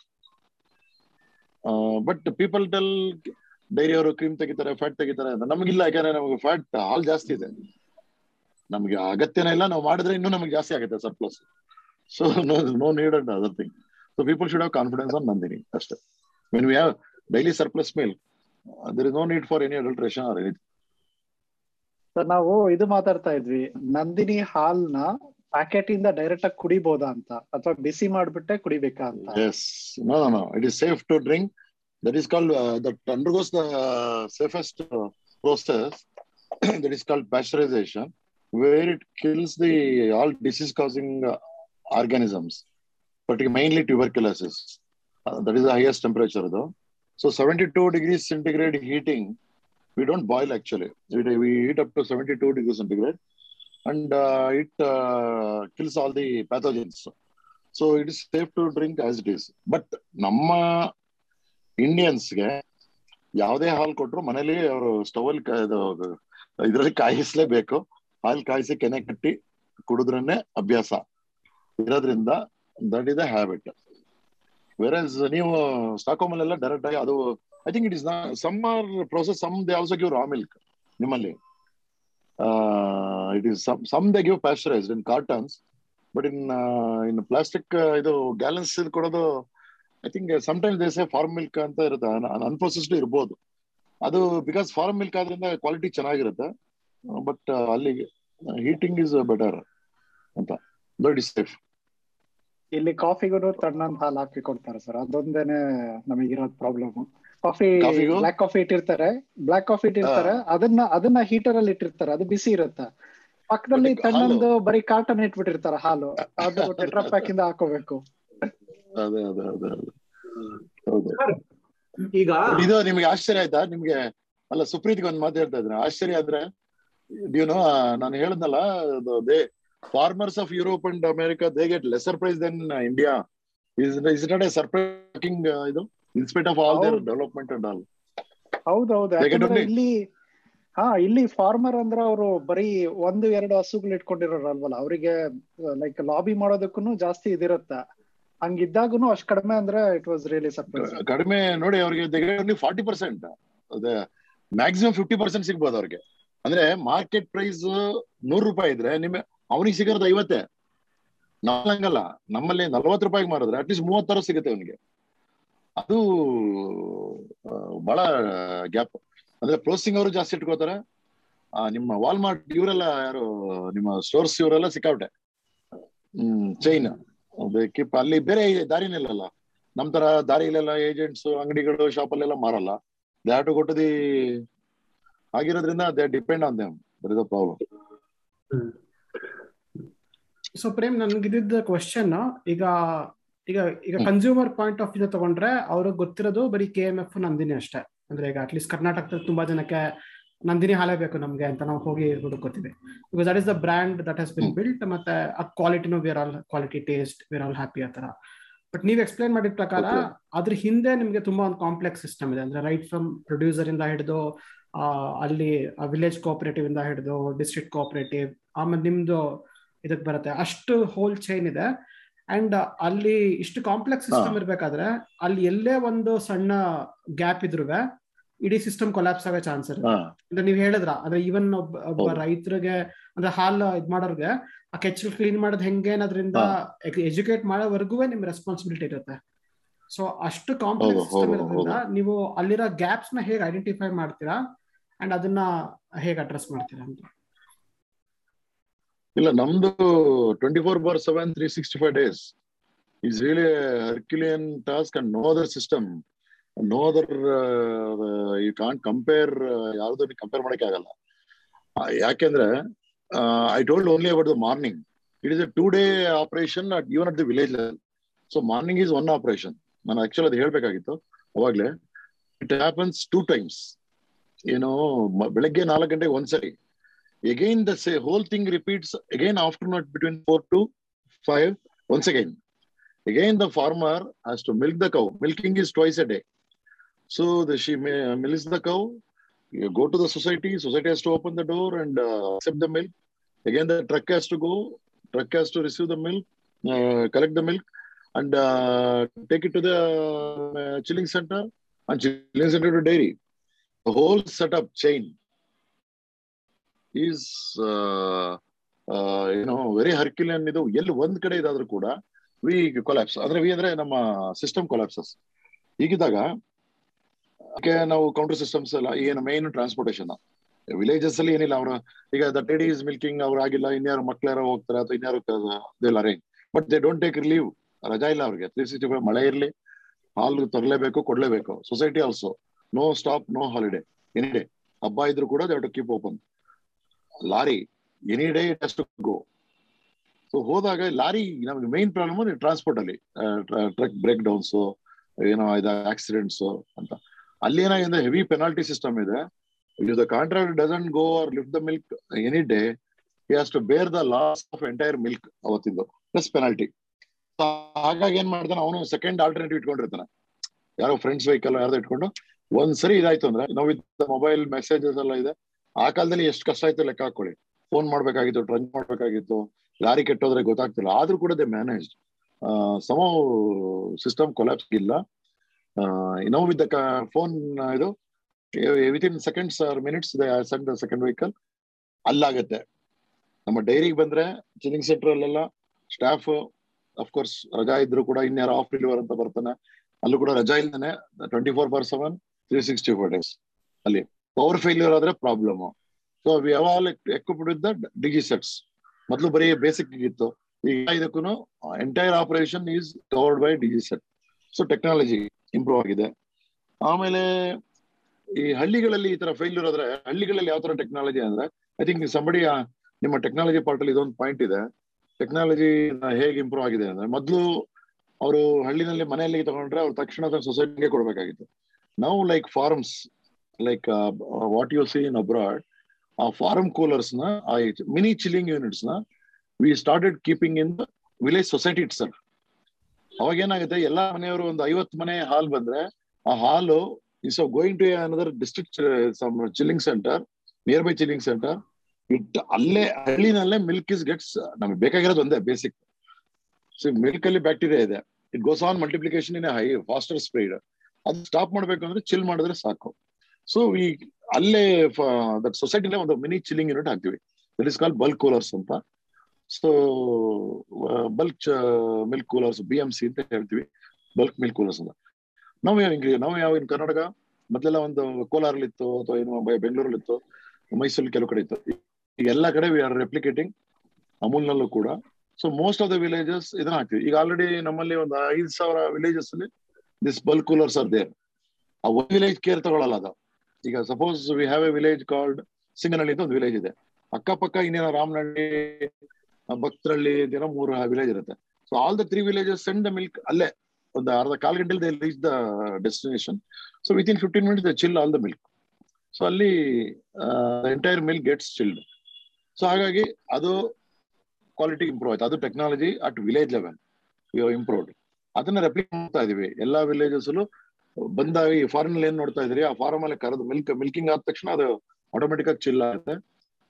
S3: but people tell dairy ಅವರು cream ತೆಗಿತಾರೆ ಫ್ಯಾಟ್ ತೆಗಿತಾರೆ, ಅಂತ. ನಮಗಿಲ್ಲ, ಯಾಕಂದ್ರೆ ನಮಗೆ ಫ್ಯಾಟ್ ಹಾಲ್ ಜಾಸ್ತಿ ಇದೆ. ನಮ್ಗೆ ಅಗತ್ಯನೇ ಇಲ್ಲ, ನಾವು ಮಾಡಿದ್ರೆ ಇನ್ನೂ ನಮಗೆ ಜಾಸ್ತಿ ಆಗುತ್ತೆ surplus so no no need and other thing so people should have confidence on Nandini ಅಷ್ಟೇ. Mean we have daily surplus mail there is no need for any adulteration or any
S2: sir ನಾವು ಇದು ಮಾತಾಡ್ತಾ ಇದ್ವಿ ನಂದಿನಿ ಹಾಲ್ನ packet ಇಂದ direct ಆಗಿ ಕುಡಿಬಹುದಾ ಅಂತ ಅಥವಾ ಬಿಸಿ ಮಾಡ್ಬಿಟ್ಟೆ ಕುಡಿಬೇಕಾ ಅಂತ
S3: yes no no it is safe to drink that is called uh, that undergoes the uh, safest uh, process that is called pasteurization where it kills the all disease causing organisms particularly mainly tuberculosis that is the highest temperature though so 72 degrees centigrade heating we don't boil actually we, heat up to 72 degrees centigrade and uh, it uh, kills all the pathogens so it is safe to drink as it is but namma Indians, ಯಾವುದೇ ಹಾಲು ಕೊಟ್ಟರು ಮನೇಲಿ ಅವರು stove ಅಲ್ಲಿ ಇದರಲ್ಲಿ ಕಾಯಿಸಲೇಬೇಕು ಹಾಲು ಕಾಯಿಸಿ ಕೆನೆ ಕಟ್ಟಿ ಕುಡಿದ್ರನ್ನೇ ಅಭ್ಯಾಸ ಇರೋದ್ರಿಂದ ದಟ್ ಇಸ್ ಹ್ಯಾಬಿಟ್ ವೆರಸ್ ನೀವು ಸ್ಟಾಕೋಮಲ್ ಎಲ್ಲ ಡೈರೆಕ್ಟ್ ಆಗಿ ಅದು I think it is some or process some they also give raw milk ನಿಮ್ಮಲ್ಲಿ. It is some they give pasteurised in cartons but in in plastic ಇದು ಗ್ಯಾಲೆನ್ಸ್ ಇದು ಕೊಡೋದು I think sometimes these farm milk ಅಂತ ಇರುತ್ತೆ unprocessed ಇರ್ಬೋದು. ಅದು because farm milk ಆದ್ರಿಂದ quality ಚೆನ್ನಾಗಿರುತ್ತೆ ಬಟ್ ಅಲ್ಲಿ ಹೀಟಿಂಗ್ ಇಸ್ ಬೆಟರ್ ಅಂತ. ದೊಡ್ಡ ಸೇಫ್
S2: ಇಲ್ಲಿ ಕಾಫಿಗೂ ತಣ್ಣ ಹಾಲು ಹಾಕಿ ಕೊಡ್ತಾರೆ ಸರ್ ಅದೊಂದೇನೆ ನಮಗಿರೋದು ಪ್ರಾಬ್ಲಮ್ ಕಾಫಿ ಬ್ಲಾಕ್ ಕಾಫಿ ಇಟ್ಟಿರ್ತಾರೆ. ಬ್ಲಾಕ್ ಕಾಫಿ ಇಟ್ಟಿರ್ತಾರೆ. ಅದನ್ನ ಅದನ್ನ ಹೀಟರ್ ಅಲ್ಲಿ ಇಟ್ಟಿರ್ತಾರೆ. ಅದು ಬಿಸಿ ಇರುತ್ತ. ಪಕ್ಕದಲ್ಲಿ ತಣ್ಣಂದು ಬರೀ ಕಾರ್ಟನ್ ಇಟ್ಬಿಟ್ಟಿರ್ತಾರೆ ಹಾಲು. ಅದು ಟೆಟ್ರಾ ಪ್ಯಾಕ್ ಇಂದ ಹಾಕೋಬೇಕು.
S3: ಅದೇ ಅದೇ ಅದೇ ಅದೇ.
S4: ಈಗ
S3: ಇದು ನಿಮ್ಗೆ ಆಶ್ಚರ್ಯ ಆಯ್ತಾ? ನಿಮ್ಗೆ ಅಲ್ಲ ಸುಪ್ರೀತ್ಗೆ ಒಂದ್ ಮಾತು ಹೇಳ್ತಾ ಇದ್ರೆ ಆಶ್ಚರ್ಯ ಆದ್ರೆ ಡ್ಯೂನೋ ನಾನು ಹೇಳದ್ನಲ್ಲ they farmers of Europe and America they get lesser price than India is is not a surprising ಇದು? In spite of all
S2: there.
S3: Development and all
S2: ಹೌದೌದು. ಯಾಕಂದ್ರೆ ಇಲ್ಲಿ ಹಾ ಇಲ್ಲಿ ಫಾರ್ಮರ್ ಅಂದ್ರೆ ಅವರು ಬರೀ ಒಂದು ಎರಡು ಹಸುಗಳು ಇಟ್ಕೊಂಡಿರೋರಲ್ವಲ್ಲ ಅವರಿಗೆ ಲೈಕ್ ಲಾಬಿ ಮಾಡೋದಕ್ಕೂ ಜಾಸ್ತಿ ಇದಿರುತ್ತ? ಹಂಗಿದ್ದಾಗನು ಅಷ್ಟು ಕಡಿಮೆ ಅಂದ್ರೆ ಇಟ್ ವಾಸ್ ರಿಯಲಿ ಸರ್ಪ್ರೈಸ್
S3: ಕಡಿಮೆ ನೋಡಿ ಅವರಿಗೆ ಫಾರ್ಟಿ ಪರ್ಸೆಂಟ್ ಅದೇ ಮ್ಯಾಕ್ಸಿಮಮ್ ಫಿಫ್ಟಿ ಪರ್ಸೆಂಟ್ ಸಿಗ್ಬೋದು ಅವ್ರಿಗೆ. ಅಂದ್ರೆ ಮಾರ್ಕೆಟ್ ಪ್ರೈಸ್ ನೂರು ರೂಪಾಯಿ ಇದ್ರೆ ನಿಮಗೆ ಅವನಿಗೆ ಸಿಗೋದು ಐವತ್ತೆ. ಹಂಗಲ್ಲ ನಮ್ಮಲ್ಲಿ ನಲ್ವತ್ತು ರೂಪಾಯಿಗೆ ಮಾರಿದ್ರೆ ಅಟ್ಲೀಸ್ಟ್ ಮೂವತ್ತಾರು ಸಿಗುತ್ತೆ ಅವನಿಗೆ. ಅದು ಬಹಳ ಗ್ಯಾಪ್. ಅಂದ್ರೆ ಪ್ರೋಸಿಂಗ್ ಅವರು ಜಾಸ್ತಿ ಇಟ್ಕೋತಾರೆ ನಿಮ್ಮ ವಾಲ್ಮಾರ್ಟ್ ಇವರೆಲ್ಲ ಯಾರು, ನಿಮ್ಮ ಸ್ಟೋರ್ಸ್ ಇವರೆಲ್ಲ ಸಿಕ್ಕಾಬಿಟ್ಟೆ ಹ್ಮ್ ಚೈನ್ ಕಿಪ್ ಅಲ್ಲಿ ಬೇರೆ ದಾರಿನಲ್ಲ ನಮ್ ತರ ದಾರಿಲೆಲ್ಲ ಏಜೆಂಟ್ಸ್ ಅಂಗಡಿಗಳು ಶಾಪ್ ಅಲ್ಲೆಲ್ಲ ಮಾರಲ್ಲ ದೇ ಹ್ಯಾವ್ ದಿ ಆಗಿರೋದ್ರಿಂದ they depend on them their problem
S1: so Prem ನನ್ಗಿದ್ದ ಕ್ವಶನ್ ಈಗ ಈಗ ಈಗ ಕನ್ಸ್ಯೂಮರ್ ಪಾಯಿಂಟ್ ಆಫ್ ವ್ಯೂ ತಗೊಂಡ್ರೆ ಅವ್ರಿಗೆ ಗೊತ್ತಿರೋದು ಬರೀ ಕೆ ಎಂ ಎಫ್ ನಂದಿನಿ ಅಷ್ಟೇ. ಅಂದ್ರೆ ಈಗ ಅಟ್ಲೀಸ್ಟ್ ಕರ್ನಾಟಕದಲ್ಲಿ ತುಂಬಾ ಜನಕ್ಕೆ ನಂದಿನಿ ಹಾಲೇ ಬೇಕು ನಮ್ಗೆ ಅಂತ ನಾವು ಹೋಗಿ ಹುಡುಕೋತೀವಿ because that is the brand that has been built ಮತ್ತೆ ಆ ಕ್ವಾಲಿಟಿನೂ where all quality taste we're all happy ಆ ತರ ಬಟ್ ನೀವು ಎಕ್ಸ್ಪ್ಲೈನ್ ಮಾಡಿದ ಪ್ರಕಾರ. ಅದ್ರ ಹಿಂದೆ ನಿಮ್ಗೆ ತುಂಬಾ ಒಂದು ಕಾಂಪ್ಲೆಕ್ಸ್ ಸಿಸ್ಟಮ್ ಇದೆ. ಅಂದ್ರೆ ರೈಟ್ ಫ್ರಮ್ ಪ್ರೊಡ್ಯೂಸರ್ ಇಂದ ಹಿಡಿದು ಅಲ್ಲಿ ವಿಲೇಜ್ ಕೋಆಪರೇಟಿವ್ ಇಂದ ಹಿಡಿದು ಡಿಸ್ಟ್ರಿಕ್ಟ್ ಕೋಆಪರೇಟಿವ್ ಆಮೇಲೆ ನಿಮ್ದು ಇದಕ್ ಬರುತ್ತೆ. ಅಷ್ಟು ಹೋಲ್ ಚೈನ್ ಇದೆ. ಅಂಡ್ ಅಲ್ಲಿ ಇಷ್ಟು ಕಾಂಪ್ಲೆಕ್ಸ್ ಸಿಸ್ಟಮ್. ಇರ್ಬೇಕಾದ್ರೆ ಅಲ್ಲಿ ಎಲ್ಲೇ ಒಂದು ಸಣ್ಣ ಗ್ಯಾಪ್ ಇದ್ರುವೆ ಇಡೀ ಸಿಸ್ಟಮ್ ಕೊಲಾಪ್ಸ್ ಆಗೋ ಚಾನ್ಸ್ ಇರುತ್ತೆ. ಅಂದ್ರೆ ನೀವ್ ಹೇಳಿದ್ರ ಅಂದ್ರೆ ಈವನ್ ಒಬ್ಬ ಒಬ್ಬ ರೈತರಿಗೆ ಅಂದ್ರೆ ಹಾಲ್ ಇದ್ ಮಾಡೋರ್ಗೆ ಆ ಕೆಚ್ಚಲ್ ಕ್ಲೀನ್ ಮಾಡೋದ್ ಹೆಂಗೆ ಅನ್ನೋದ್ರಿಂದ ಎಜುಕೇಟ್ ಮಾಡೋವರೆಗೂ ನಿಮ್ ರೆಸ್ಪಾನ್ಸಿಬಿಲಿಟಿ ಇರುತ್ತೆ. ಸೊ ಅಷ್ಟು ಕಾಂಪ್ಲೆಕ್ಸ್ ಸಿಸ್ಟಮ್ ಇರೋದ್ರಿಂದ ನೀವು ಅಲ್ಲಿರೋ ಗ್ಯಾಪ್ಸ್ನ ಹೇಗೆ ಐಡೆಂಟಿಫೈ ಮಾಡ್ತೀರಾ? ಅಂಡ್ ಅದನ್ನ ಹೇಗೆ ಅಡ್ರೆಸ್ ಮಾಡ್ತೀರಾ ಅಂತ.
S3: ಇಲ್ಲ, ನಮ್ದು twenty four bar seven three sixty five days is really herculean task and no other system no other you can't compare ಯಾವ್ದು ಕಂಪೇರ್ ಮಾಡಕ್ಕೆ ಆಗಲ್ಲ. ಯಾಕೆಂದ್ರೆ I told only about the morning it is a two day operation at even at the village level so morning is one operation ನಾನು actually ಅದು ಹೇಳ್ಬೇಕಾಗಿತ್ತು. ಅವಾಗ್ಲೇ it happens two times ಏನು ಬೆಳಗ್ಗೆ ನಾಲ್ಕು ಗಂಟೆಗೆ ಒಂದ್ಸರಿ. Again the say, whole thing repeats again afternoon between 4 to 5 once again again the farmer has to milk the cow. Milking is twice a day. So the she may, milks the cow. You go to the society. Society has to open the door and uh, accept the milk. Again the truck has to go. Truck has to receive the milk uh, collect the milk and uh, take it to the uh, chilling center and chilling center to dairy. The whole setup chain is ಏನೋ very herculean ಇದು. ಎಲ್ಲಿ ಒಂದ್ ಕಡೆ ಇದಾದ್ರೂ ಕೂಡ V collapse ಅಂದ್ರೆ V ಅಂದ್ರೆ ನಮ್ಮ system ಕೊಲಾಪ್ಸಸ್ ಹೀಗಿದ್ದಾಗ ಅದಕ್ಕೆ ನಾವು ಕೌಂಟರ್ ಸಿಸ್ಟಮ್ಸ್ ಎಲ್ಲ ಏನು ಮೇನ್ ಟ್ರಾನ್ಸ್ಪೋರ್ಟೇಷನ್ ವಿಲೇಜಸ್ ಅಲ್ಲಿ ಏನಿಲ್ಲ, ಅವರು ಈಗ ದ ಟೆಡಿ ಇಸ್ ಮಿಲ್ಕಿಂಗ್ ಅವ್ರು ಆಗಿಲ್ಲ, ಇನ್ಯಾರು ಮಕ್ಳ್ಯಾರೋ ಹೋಗ್ತಾರೆ, ಅಥವಾ ಇನ್ಯಾರು arrange but they don't take leave ರಜಾ ಇಲ್ಲ ಅವ್ರಿಗೆ. ತ್ರೀ ಸಿಕ್ಸ್ಟಿ ಫೈವ್ ಮಳೆ ಇರಲಿ, ಹಾಲು ತರಲೇಬೇಕು, ಕೊಡ್ಲೇಬೇಕು. Society also no stop no holiday any day ಹಬ್ಬ ಇದ್ರು ಕೂಡ they keep open lorry any day it to go so ಹೋದಾಗ ಲಾರಿ, ನಮ್ಗೆ ಮೈನ್ ಪ್ರಾಬ್ಲಮ್ ಟ್ರಾನ್ಸ್ಪೋರ್ಟ್ ಅಲ್ಲಿ ಟ್ರಕ್ ಬ್ರೇಕ್ ಡೌನ್ಸ್ ಏನೋ ಇದ ಆಕ್ಸಿಡೆಂಟ್ಸ್ ಅಂತ. ಅಲ್ಲಿ ಏನಾಗಿದೆ ಹೆವಿ ಪೆನಾಲ್ಟಿ ಸಿಸ್ಟಮ್ ಇದೆ if the contract doesn't go or lift the milk any day has to bear the loss of entire milk ಅವತ್ತಿಂದು plus penalty ಹಾಗಾಗಿ ಏನ್ ಮಾಡ್ತಾನೆ, ಅವನು ಸೆಕೆಂಡ್ ಆಲ್ಟರ್ನೇಟಿವ್ ಇಟ್ಕೊಂಡಿರ್ತಾನೆ. ಯಾರೋ ಫ್ರೆಂಡ್ಸ್ ವೆಹಿಕಲ್ ಯಾರ್ದು ಇಟ್ಕೊಂಡು, ಒಂದ್ಸರಿ ಇದಾಯ್ತು ಅಂದ್ರೆ, ನಾವು ಮೊಬೈಲ್ ಮೆಸೇಜಸ್ ಎಲ್ಲ ಇದೆ. ಆ ಕಾಲದಲ್ಲಿ ಎಷ್ಟು ಕಷ್ಟ ಆಯ್ತು ಲೆಕ್ಕ ಹಾಕೊಳ್ಳಿ. ಫೋನ್ ಮಾಡ್ಬೇಕಾಗಿತ್ತು ಟ್ರಂಚ್ ಮಾಡ್ಬೇಕಾಗಿತ್ತು, ಲಾರಿ ಕೆಟ್ಟೋದ್ರೆ ಗೊತ್ತಾಗ್ತಿಲ್ಲ. ಆದ್ರೂ ಕೂಡ they manage some system collapse ಇಲ್ಲ. ನೋ ವಿತ್ ದ ಫೋನ್ ಇದು within seconds or minutes send the second vehicle ಅಲ್ಲಾಗತ್ತೆ. ನಮ್ಮ ಡೈರಿಗೆ ಬಂದ್ರೆ ಚಿಲ್ಲಿಂಗ್ ಸೆಂಟರ್ ಅಲ್ಲೆಲ್ಲ ಸ್ಟಾಫ್ ಅಫ್ಕೋರ್ಸ್ ರಜಾ ಇದ್ರು ಕೂಡ ಇನ್ಯಾರು ಆಫ್ ಡೆಲಿವರ್ ಅಂತ ಬರ್ತಾನೆ, ಅಲ್ಲೂ ಕೂಡ ರಜಾ ಇಲ್ದೇನೆ twenty four bar seven three sixty four days ಅಲ್ಲಿ. ಪವರ್ ಫೇಲ್ಯೂರ್ ಆದ್ರೆ problem so we all equipped with the DG sets ಮೊದಲು ಬರೀ ಬೇಸಿಕ್ ಇತ್ತು. ಈಗ ಇದಕ್ಕೂ entire operation is covered by DG set so technology improve ಆಗಿದೆ. ಆಮೇಲೆ ಈ ಹಳ್ಳಿಗಳಲ್ಲಿ ಈ ತರ ಫೇಲ್ಯೂರ್ ಆದ್ರೆ ಹಳ್ಳಿಗಳಲ್ಲಿ ಯಾವ ತರ ಟೆಕ್ನಾಲಜಿ ಅಂದ್ರೆ ಐ ಥಿಂಕ್ ಸಂಬಡಿ ನಿಮ್ಮ ಟೆಕ್ನಾಲಜಿ ಪಾರ್ಟ್ ಅಲ್ಲಿ ಇದೊಂದು ಪಾಯಿಂಟ್ ಇದೆ. ಟೆಕ್ನಾಲಜಿ ಹೇಗೆ ಇಂಪ್ರೂವ್ ಆಗಿದೆ ಅಂದ್ರೆ, ಮೊದಲು ಅವರು ಹಳ್ಳಿನಲ್ಲಿ ಮನೆಯಲ್ಲಿ ತಗೊಂಡ್ರೆ ಅವ್ರು ತಕ್ಷಣ ಸೊಸೈಟಿಗೆ ಕೊಡಬೇಕಾಗಿತ್ತು. ನಾವು like farms like what you see in abroad ಆ ಫಾರಂ ಕೂಲರ್ಸ್ನ ಆ mini chilling ಯೂನಿಟ್ಸ್ನ we started keeping in village society itself ಅವಾಗ ಏನಾಗುತ್ತೆ, ಎಲ್ಲಾ ಮನೆಯವರು ಒಂದು ಐವತ್ತು ಮನೆ ಹಾಲ್ ಬಂದ್ರೆ, ಆ ಹಾಲು is going to another district chilling centre nearby chilling centre it ಅಲ್ಲೇ, ಹಳ್ಳಿನಲ್ಲೇ ಮಿಲ್ಕ್ ಇಸ್ ಗೆಟ್ಸ್ ನಮಗೆ ಬೇಕಾಗಿರೋದು ಒಂದೇ ಬೇಸಿಕ್ ಸೊ ಮಿಲ್ಕ್ ಅಲ್ಲಿ ಬ್ಯಾಕ್ಟೀರಿಯಾ ಇದೆ. It goes on multiplication in high faster speed ಅದು ಸ್ಟಾಪ್ ಮಾಡ್ಬೇಕು ಚಿಲ್ ಮಾಡಿದ್ರೆ ಸಾಕು. ಸೊ ಈ ಅಲ್ಲೇ ದಟ್ ಸೊಸೈಟಿನ ಒಂದು ಮಿನಿ ಚಿಲ್ಲಿಂಗ್ ಯೂನಿಟ್ ಹಾಕ್ತೀವಿ. That is call bulk coolers ಅಂತ. So bulk milk coolers B M C ಅಂತ ಹೇಳ್ತೀವಿ. ಬಲ್ಕ್ ಮಿಲ್ಕ್ ಕೂಲರ್ಸ್ ಅಂತ. ನಾವು ನಾವು ಯಾವ ಇನ್ ಕರ್ನಾಟಕ? ಮೊದಲೆಲ್ಲ ಒಂದು ಕೋಲಾರಲ್ಲಿ ಇತ್ತು, ಅಥವಾ ಏನು ಬೆಂಗಳೂರಲ್ಲಿ ಇತ್ತು, ಮೈಸೂರಲ್ಲಿ ಕೆಲವು ಕಡೆ ಇತ್ತು. ಈಗ ಎಲ್ಲಾ ಕಡೆ ವಿ ಆರ್ ರೆಪ್ಲಿಕೇಟಿಂಗ್ ಅಮೂಲ್ನಲ್ಲೂ ಕೂಡ. So most of the villages ಇದನ್ನ ಹಾಕ್ತಿವಿ. ಈಗ ಆಲ್ರೆಡಿ ನಮ್ಮಲ್ಲಿ ಒಂದು ಐದು ಸಾವಿರ ವಿಲೇಜಸ್ ಅಲ್ಲಿ this bulk coolers are there ಆ ವಿಲೇಜ್ ಕೇರ್ ತಗೊಳ್ಳಲ್ಲ ಅದು. ಈಗ suppose we have a village called Singanahalli ಅಂತ ಒಂದು ವಿಲೇಜ್ ಇದೆ. ಅಕ್ಕಪಕ್ಕ ಇನ್ನೇನೋ ರಾಮನಹಳ್ಳಿ, ಭಕ್ತರಳ್ಳಿ ಏನೋ ಮೂರು ವಿಲೇಜ್ ಇರುತ್ತೆ. So all the three villages send the milk ಅಲ್ಲೇ. ಒಂದು ಅರ್ಧ ಕಾಲ್ ಗಂಟೆಲಿ they reach the destination so within fifteen minutes the chill all the milk so ಅಲ್ಲಿ entire milk gets chilled so ಹಾಗಾಗಿ ಅದು ಕ್ವಾಲಿಟಿ ಇಂಪ್ರೂವ್ ಆಯ್ತು. ಅದು technology at village level improved ಅದನ್ನ ರೆಪ್ಲಿಕ್ ಮಾಡ್ತಾ ಇದೀವಿ. ಎಲ್ಲಾ ವಿಲೇಜಸ್ ಬಂದಾಗ ಈ ಫಾರಿನ್ ಏನ್ ನೋಡ್ತಾ ಇದ್ರಿ? ಆ ಫಾರ್ಮ್ ಅಲ್ಲಿ ಕರೆದು ಮಿಲ್ಕ್ ಮಿಲ್ಕಿಂಗ್ ಆದ ತಕ್ಷಣ ಅದು ಆಟೋಮೆಟಿಕ್ ಆಗಿ ಚಿಲ್ಲ ಆಗುತ್ತೆ.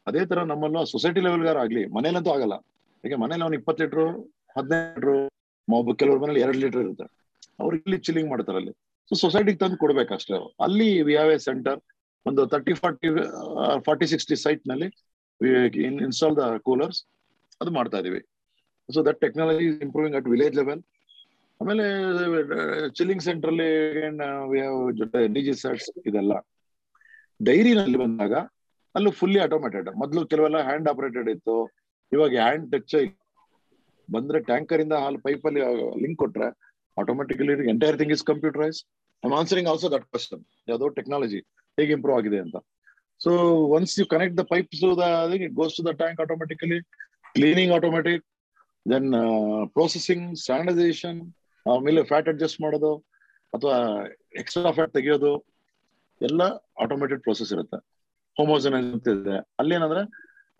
S3: ಅದೇ ತರ ನಮ್ಮಲ್ಲೂ ಸೊಸೈಟಿ ಲೆವೆಲ್ಗಾರ ಆಗ್ಲಿ, ಮನೇಲಂತೂ ಆಗಲ್ಲ. ಈಗ ಮನೇಲಿ ಅವ್ನು ಇಪ್ಪತ್ತು ಲೀಟ್ರು, ಹದಿನೈದು ಲೀಟ್ರು ಕೆಲವ್ರ ಮನೇಲಿ ಎರಡು ಲೀಟರ್ ಇರುತ್ತೆ. ಅವ್ರಿಗೆ ಇಲ್ಲಿ ಚಿಲ್ಲಿಂಗ್ ಮಾಡ್ತಾರೆ ಅಲ್ಲಿ. ಸೊ ಸೊಸೈಟಿಗೆ ತಂದು ಕೊಡ್ಬೇಕಷ್ಟೇ ಅಲ್ಲಿ ವಿ ಹ್ಯಾವ್ ಎ ಸೆಂಟರ್ ಒಂದು ತರ್ಟಿ ಫಾರ್ಟಿ ಫಾರ್ಟಿ ಸಿಕ್ಸ್ಟಿ ಸೈಟ್ನಲ್ಲಿ ಇನ್ಸ್ಟಾಲ್ ದ ಕೂಲರ್ಸ್ ಅದು ಮಾಡ್ತಾ ಇದೀವಿ. So that technology improving at village level ಆಮೇಲೆ ಚಿಲ್ಲಿಂಗ್ ಸೆಂಟರ್ ಅಲ್ಲಿ ಜೊತೆ ಡಿಜಿ ಸೆಟ್ಸ್ ಇದೆಲ್ಲ. ಡೈರಿನಲ್ಲಿ ಬಂದಾಗ ಅಲ್ಲೂ ಫುಲ್ಲಿ ಆಟೋಮೇಟೆಡ್ ಮೊದಲು ಕೆಲವೆಲ್ಲ ಹ್ಯಾಂಡ್ ಆಪರೇಟೆಡ್ ಇತ್ತು. ಇವಾಗ ಹ್ಯಾಂಡ್ ಟಚ್ ಬಂದ್ರೆ ಟ್ಯಾಂಕರ್ ಇಂದ ಹಾಲು ಪೈಪ್ ಅಲ್ಲಿ ಲಿಂಕ್ ಕೊಟ್ರೆ automatically entire thing is computerise I'm answering also that question ಯಾವ್ದೋ ಟೆಕ್ನಾಲಜಿ ಹೇಗೆ ಇಂಪ್ರೂವ್ ಆಗಿದೆ ಅಂತ. So once you connect the pipes goes to the tank automatically cleaning automatic then processing standardisation ಆಮೇಲೆ fat adjust ಮಾಡೋದು, ಅಥವಾ extra fat ತೆಗೆಯೋದು, ಎಲ್ಲ automated process ಇರುತ್ತೆ. ಹೋಮೋಜನೈಸ್ ಅಂತ ಇದೆ. ಅಲ್ಲೇನಂದ್ರೆ,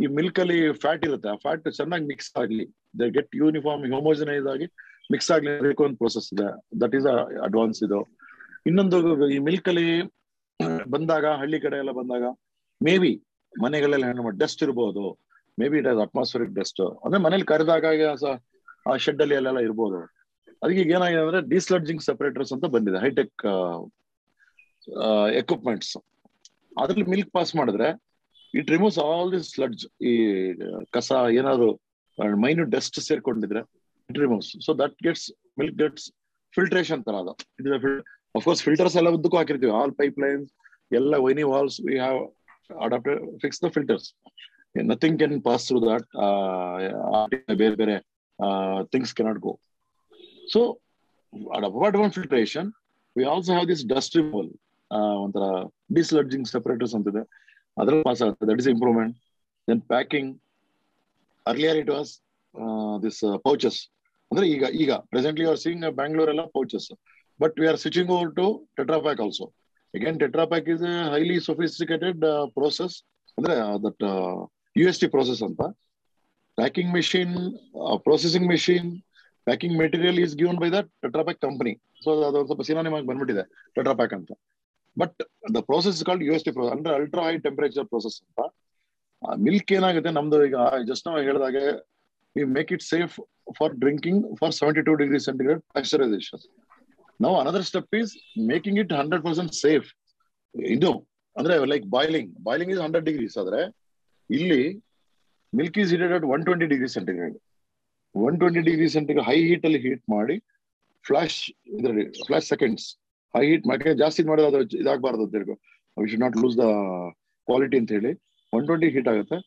S3: ಈ ಮಿಲ್ಕ್ ಅಲ್ಲಿ ಫ್ಯಾಟ್ ಇರುತ್ತೆ. ಆ ಫ್ಯಾಟ್ ಚೆನ್ನಾಗಿ ಮಿಕ್ಸ್ ಆಗ್ಲಿ. ದೇ ಗೆಟ್ ಯೂನಿಫಾರ್ಮ್ ಹೋಮೋಜನೈಸ್ ಆಗಿ ಮಿಕ್ಸ್ ಆಗ್ಲಿ ಒಂದು ಪ್ರೊಸೆಸ್ ಇದೆ. ದಟ್ ಈಸ್ ಅಡ್ವಾನ್ಸ್ ಇದು. ಇನ್ನೊಂದು, ಈ ಮಿಲ್ಕ್ ಅಲ್ಲಿ ಬಂದಾಗ, ಹಳ್ಳಿ ಕಡೆ ಎಲ್ಲ ಬಂದಾಗ ಮೇ ಬಿ ಮನೆಗಳೆಲ್ಲ ಹೆಣ್ಣು ಡಸ್ಟ್ ಇರ್ಬೋದು. Maybe it as atmospheric dust ಅಂದ್ರೆ ಮನೇಲಿ ಕರೆದಾಗ ಆ ಶೆಡ್ ಅಲ್ಲಿ ಅಲ್ಲೆಲ್ಲ ಇರ್ಬೋದು. ಅದಕ್ಕೆ ಈಗ ಏನಾಗಿದೆ ಅಂದ್ರೆ ಡಿಸ್ಲಡ್ಜಿಂಗ್ ಸೆಪರೇಟರ್ಸ್ ಅಂತ ಬಂದಿದೆ, ಹೈಟೆಕ್ ಎಕ್ವಿಪ್ಮೆಂಟ್ಸ್ ಅದ್ರಲ್ಲಿ ಮಿಲ್ಕ್ ಪಾಸ್ ಮಾಡಿದ್ರೆ it removes all this sludge ಈ ಕಸ, ಏನಾದ್ರು ಮೈನು dust ಸೇರ್ಕೊಂಡಿದ್ರೆ it removes so that gets milk gets filtration ತರ ಅದು. ಅಫ್ಕೋರ್ಸ್ ಫಿಲ್ಟರ್ಸ್ ಎಲ್ಲ ಉದ್ದಕ್ಕೂ ಹಾಕಿರ್ತೀವಿ. ಆಲ್ ಪೈಪ್ ಲೈನ್ಸ್ ಎಲ್ಲ ವೈನಿ walls we have adapted fix the filters nothing can pass through that ಬೇರೆ ಬೇರೆ things cannot go so from filtration we also have this dust removal ಒಂಥರ ಡಿಸ್ಲಡ್ಜಿಂಗ್ separators ಅಂತಿದೆ. ಅದ್ರಲ್ಲಿ ಪಾಸ್ ಆಗುತ್ತೆ. That is improvement then packing earlier it was this pouches ಅಂದ್ರೆ ಈಗ ಈಗ presently are seeing Bangalore ಎಲ್ಲ pouches but we are switching over to Tetra Pak also again Tetra Pak is highly sophisticated process ಅಂದ್ರೆ that U S T process ಅಂತ. Packing machine processing machine packing material is given by the Tetra Pak company so ಅದು ಸ್ವಲ್ಪ synonym ಆಗಿ ಬಂದ್ಬಿಟ್ಟಿದೆ Tetra Pak ಅಂತ. But the process called U S T process ಅಂದ್ರೆ ultra high temperature process ಅಂತ. Milk ಏನಾಗುತ್ತೆ, ನಮ್ದು ಈಗ ಜಸ್ಟ್ ನಾವು ಹೇಳಿದಾಗೆ we make it safe for drinking for seventy two degree centigrade pasteurisation ನಾವು another step is making it hundred percent safe ಇದು, ಅಂದ್ರೆ like boiling boiling is hundred degrees ಆದ್ರೆ, ಇಲ್ಲಿ milk is heated at one twenty degree centigrade one twenty degree ಸೆಂಟಿಗೆ high heat ಅಲ್ಲಿ heat ಮಾಡಿ flash ಇದರಲ್ಲಿ flash seconds high heat ಮಾಡಿ, ಜಾಸ್ತಿ ಮಾಡಿದ್ರೆ ಅದು ಇದಾಗಬಾರ್ದು ಹೇಳಿ we should not lose the quality ಅಂತ ಹೇಳಿ ಒನ್ ಟ್ವೆಂಟಿ ಹೀಟ್ ಆಗುತ್ತೆ.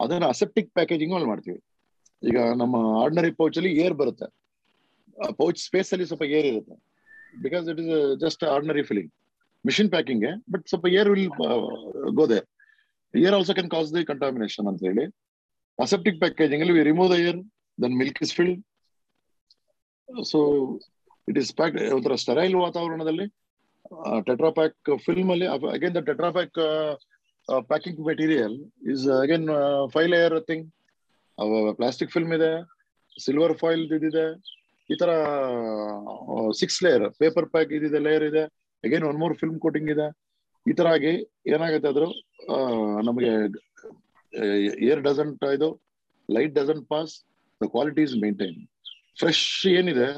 S3: ಅದನ್ನ ಅಸೆಪ್ಟಿಕ್ ಪ್ಯಾಕೇಜಿಂಗ್ ಅಲ್ಲಿ ಮಾಡ್ತೀವಿ. ಈಗ ನಮ್ಮ ಆರ್ಡಿನರಿ ಪೌಚ್ ಅಲ್ಲಿ ಏರ್ ಬರುತ್ತೆ. ಪೌಚ್ ಸ್ಪೇಸ್ ಅಲ್ಲಿ ಸ್ವಲ್ಪ ಏರ್ ಇರುತ್ತೆ. Because it is just ordinary filling machine packing but ಸ್ವಲ್ಪ air will ಗೋದೆ air also can cause the contamination ಅಂತ ಹೇಳಿ. ಅಸೆಪ್ಟಿಕ್ ಪ್ಯಾಕೇಜಿಂಗ್ ಅಲ್ಲಿ we remove the air then milk is filled so it is pack ಒಂಥರ sterile ವಾತಾವರಣದಲ್ಲಿ Tetra Pak film ಅಲ್ಲಿ again the Tetra Pak packing material is again five layer thing plastic film ಇದೆ silver foil ಇದಿದೆ, ಈ ತರ six layer paper pack ಇದಿದೆ layer ಇದೆ. Again one more film coating ಇದೆ. ಈ ತರ ಆಗಿ ಏನಾಗುತ್ತೆ ಅದ್ರ ನಮಗೆ ಏರ್ ಡಸಂಟ್ ಇದು light doesn't pass the quality is maintain fresh ಏನಿದೆ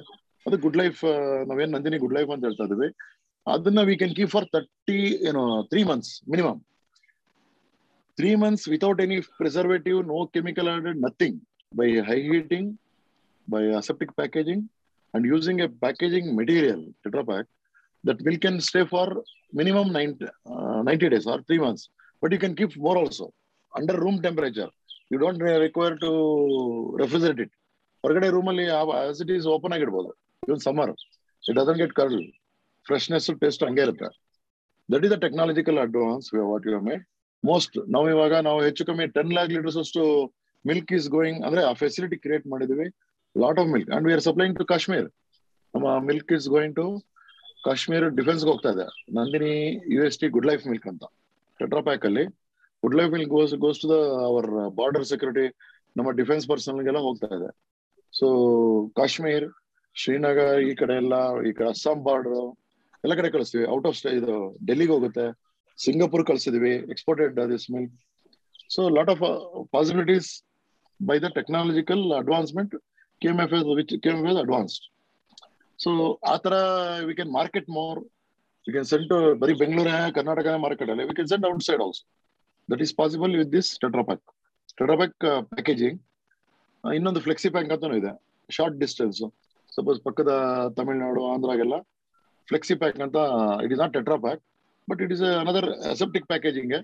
S3: ಅದು ಗುಡ್ ಲೈಫ್ ನಾವೇನ್ ನಂದಿನಿ ಗುಡ್ ಲೈಫ್ ಅಂತ ಹೇಳ್ತಾ ಇದೀವಿ ಅದನ್ನ we can keep for thirty ಏನು three months minimum three months without any preservative no chemical added nothing by high heating by aseptic packaging and using a packaging material, Tetra Pak, that milk can stay for minimum 90, uh, 90 days or three months. But you can keep more also under room temperature. Don't require to refrigerate it. ಹೊರಗಡೆ ರೂಮಲ್ಲಿ as it is open ಆಗಿಡ್ಬೋದು even summer it doesn't get curl freshness taste ಹಂಗೆ ಇರುತ್ತೆ. That is the technological advance what you made most ನಾವು ಇವಾಗ ನಾವು ಹೆಚ್ಚು ಕಮ್ಮಿ ten lakh litres ಅಷ್ಟು ಮಿಲ್ಕ್ ಈಸ್ ಗೋಯಿಂಗ್ ಅಂದ್ರೆ ಆ ಫೆಸಿಲಿಟಿ ಕ್ರಿಯೇಟ್ ಮಾಡಿದ್ವಿ lot of milk and we are supplying to Kashmir ನಮ್ಮ milk is going to Kashmir ಡಿಫೆನ್ಸ್ಗೆ ಹೋಗ್ತಾ ಇದೆ. Nandini U S T good life milk ಅಂತ. ಟೆಟ್ರಾಪ್ಯಾಕ್ ಅಲ್ಲಿ. Good life milk goes goes to the our border security ನಮ್ಮ defence ಪರ್ಸನಲ್ಗೆಲ್ಲ ಹೋಗ್ತಾ ಇದೆ. So Kashmir, Srinagar, ಈ ಕಡೆ ಎಲ್ಲ, ಈ ಕಡೆ ಅಸ್ಸಾಂ ಬಾರ್ಡರ್ ಎಲ್ಲ ಕಡೆ ಕಳಿಸ್ತೀವಿ. ಔಟ್ ಆಫ್ ಇದು ಡೆಲ್ಲಿಗೆ ಹೋಗುತ್ತೆ. Singapore ಕಳಿಸಿದೀವಿ exported this milk so lot of possibilities by the technological advancement KMF which KMF is advanced. So, ಆ ತರ we can market more We can sent ಬರೀ ಬೆಂಗಳೂರೇ ಕರ್ನಾಟಕ ಮಾರ್ಕೆಟ್ ಅಲ್ಲಿ we can sent outside That is is possible with this Tetra Pak Tetra packaging ಇನ್ನೊಂದು flexi pack ಅಂತಾನು ಇದೆ. Short distance suppose ಪಕ್ಕದ ತಮಿಳ್ನಾಡು ಆಂಧ್ರಾಗೆಲ್ಲ ಫ್ಲೆಕ್ಸಿ ಪ್ಯಾಕ್ ಅಂತ it is not Tetra Pak but it is another aseptic packaging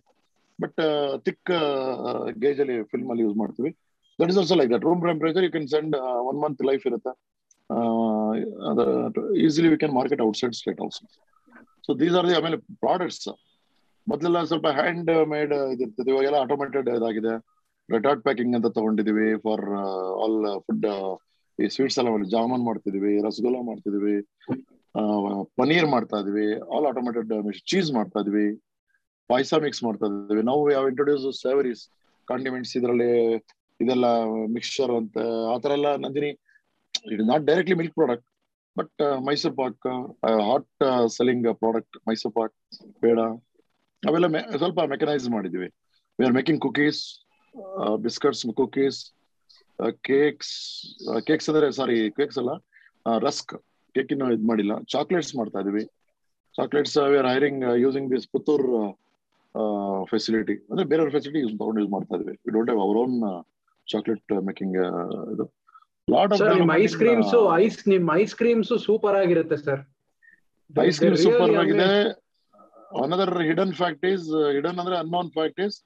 S3: but thick gauge ಅಲ್ಲಿ film ಅಲ್ಲಿ use ಮಾಡ್ತೀವಿ. That is also like that room temperature you can send one month life ಇರುತ್ತೆ. Easily we can market outside state also so these are the ಆಮೇಲೆ products ಮೊದಲೆಲ್ಲ ಸ್ವಲ್ಪ hand made ಇದಿರ್ತದೆ ಇವಾಗೆಲ್ಲ automated ಇದಾಗಿದೆ. Retort packing ಅಂತ ತಗೊಂಡಿದೀವಿ for all food ಈ sweets ಎಲ್ಲ ಜಾಮೂನ್ ಮಾಡ್ತಿದೀವಿ, ರಸಗುಲ್ಲ ಮಾಡ್ತಿದೀವಿ ಪನೀರ್ ಮಾಡ್ತಾ ಇದೀವಿ ಆಲ್ ಆಟೋಮೇಟೆಡ್ ಚೀಸ್ ಮಾಡ್ತಾ ಇದೀವಿ ಪಾಯಸ ಮಿಕ್ಸ್ ಮಾಡ್ತಾ ಇದೀವಿ ನಾವು ಯಾವ ಇಂಟ್ರೊಡ್ಯೂಸ್ ಸೇವರೀಸ್ ಕಾಂಡಿಮೆಂಟ್ಸ್ ಇದರಲ್ಲಿ, ಇದೆಲ್ಲ ಮಿಕ್ಸ್ಚರ್ ಅಂತ ಆತರ ಎಲ್ಲ Nandini it not directly milk product but Mysore pak hot selling product Mysore pak ಬೇಡ ಅವೆಲ್ಲ ಸ್ವಲ್ಪ ಮೆಕನೈಸ್ ಮಾಡಿದ್ವಿ. We are making cookies biscuits cookies cakes cakes ಅಂದ್ರೆ ಸಾರಿ ಕೇಕ್ಸ್ ಅಲ್ಲ ರಸ್ಕ್ ಕೇಕ್ ಇನ್ನು ಇದು ಮಾಡಿಲ್ಲ. ಚಾಕ್ಲೇಟ್ಸ್ ಮಾಡ್ತಾ ಇದೀವಿ. Chocolates we are hiring using this Puttur facility ಅಂದ್ರೆ ಬೇರೆಯವ್ರ ಫೆಸಿಲಿಟಿ ಯೂಸ್ ತಗೊಂಡು ಯೂಸ್ ಮಾಡ್ತಾ ಇದೀವಿ. We don't have our own chocolate making ಇದು. ಲಾಟ್ ಆಫ್
S5: ನಿಮ್ ಐಸ್ ಕ್ರೀಮ್ಸ್ ಐಸ್ ನಿಮ್ ಐಸ್ ಕ್ರೀಮ್ಸ್ ಸೂಪರ್ ಆಗಿರುತ್ತೆ ಸರ್
S3: ಐಸ್ ಕ್ರೀಮ್ ಸೂಪರ್ ಆಗಿದೆ. Another hidden fact is hidden ಅಂದ್ರೆ unknown fact is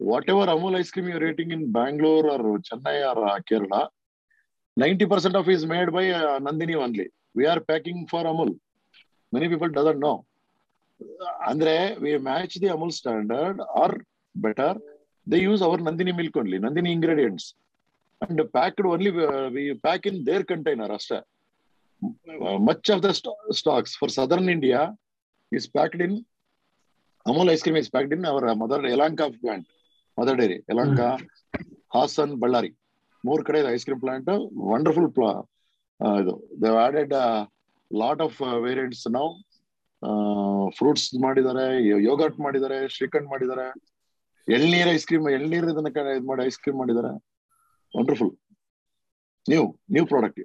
S3: whatever Amul ice cream you rating in Bangalore or Chennai or Kerala ninety percent of is made by Nandini only we are packing for Amul many people doesn't know ಅಂದ್ರೆ we match the Amul standard or better they use our Nandini milk only Nandini ingredients and packed only we pack in their container ಅಷ್ಟೇ much of the stocks for southern India is packed in. Amul ice cream is packed in our mother Elanka plant, mother dairy, Elanka, Hassan, Ballari. ಮೂರ್ ಕಡೆ ice cream plant wonderful ಇದು they've added lot of variants ನಾವು fruits ಮಾಡಿದ್ದಾರೆ yoghurt ಮಾಡಿದ್ದಾರೆ ಶ್ರೀಖಂಡ್ ಮಾಡಿದ್ದಾರೆ ಎಳ್ನೀರ್ ice cream ಎಳ್ನೀರ್ ಇದನ್ನ ಇದು ಮಾಡಿ ಐಸ್ ಕ್ರೀಮ್ ಮಾಡಿದ್ದಾರೆ wonderful new new product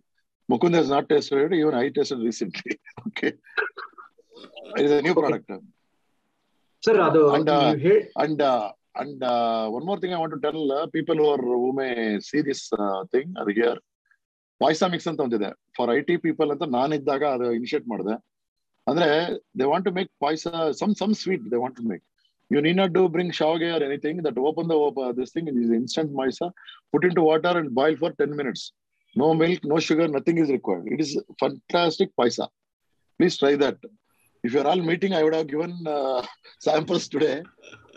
S3: Mukund not tasted even I tasted recently okay is a new product.
S5: Sir, ಅದು
S3: and uh, and uh, and uh, one more thing I want to tell uh, people who are who may see this uh, thing are here. Payasa mix ಅಂತ ಒಂದಿದೆ. For I T people ಅಂತ ನಾನು ಇದ್ದಾಗ ಅದು initiate ಮಾಡಿದೆ. ಅಂದ್ರೆ they want to make ಪಾಯ್ಸ some some sweet they want to make you need not do bring ಶಾವ್ಗೆ or anything that open the this thing is instant ಪಾಯ್ಸ ಪುಟ್ ಇನ್ to water and boil for ten minutes no milk no sugar nothing is required it is fantastic ಪಾಯ್ಸ please try that if you're all meeting, I would have given uh, samples today,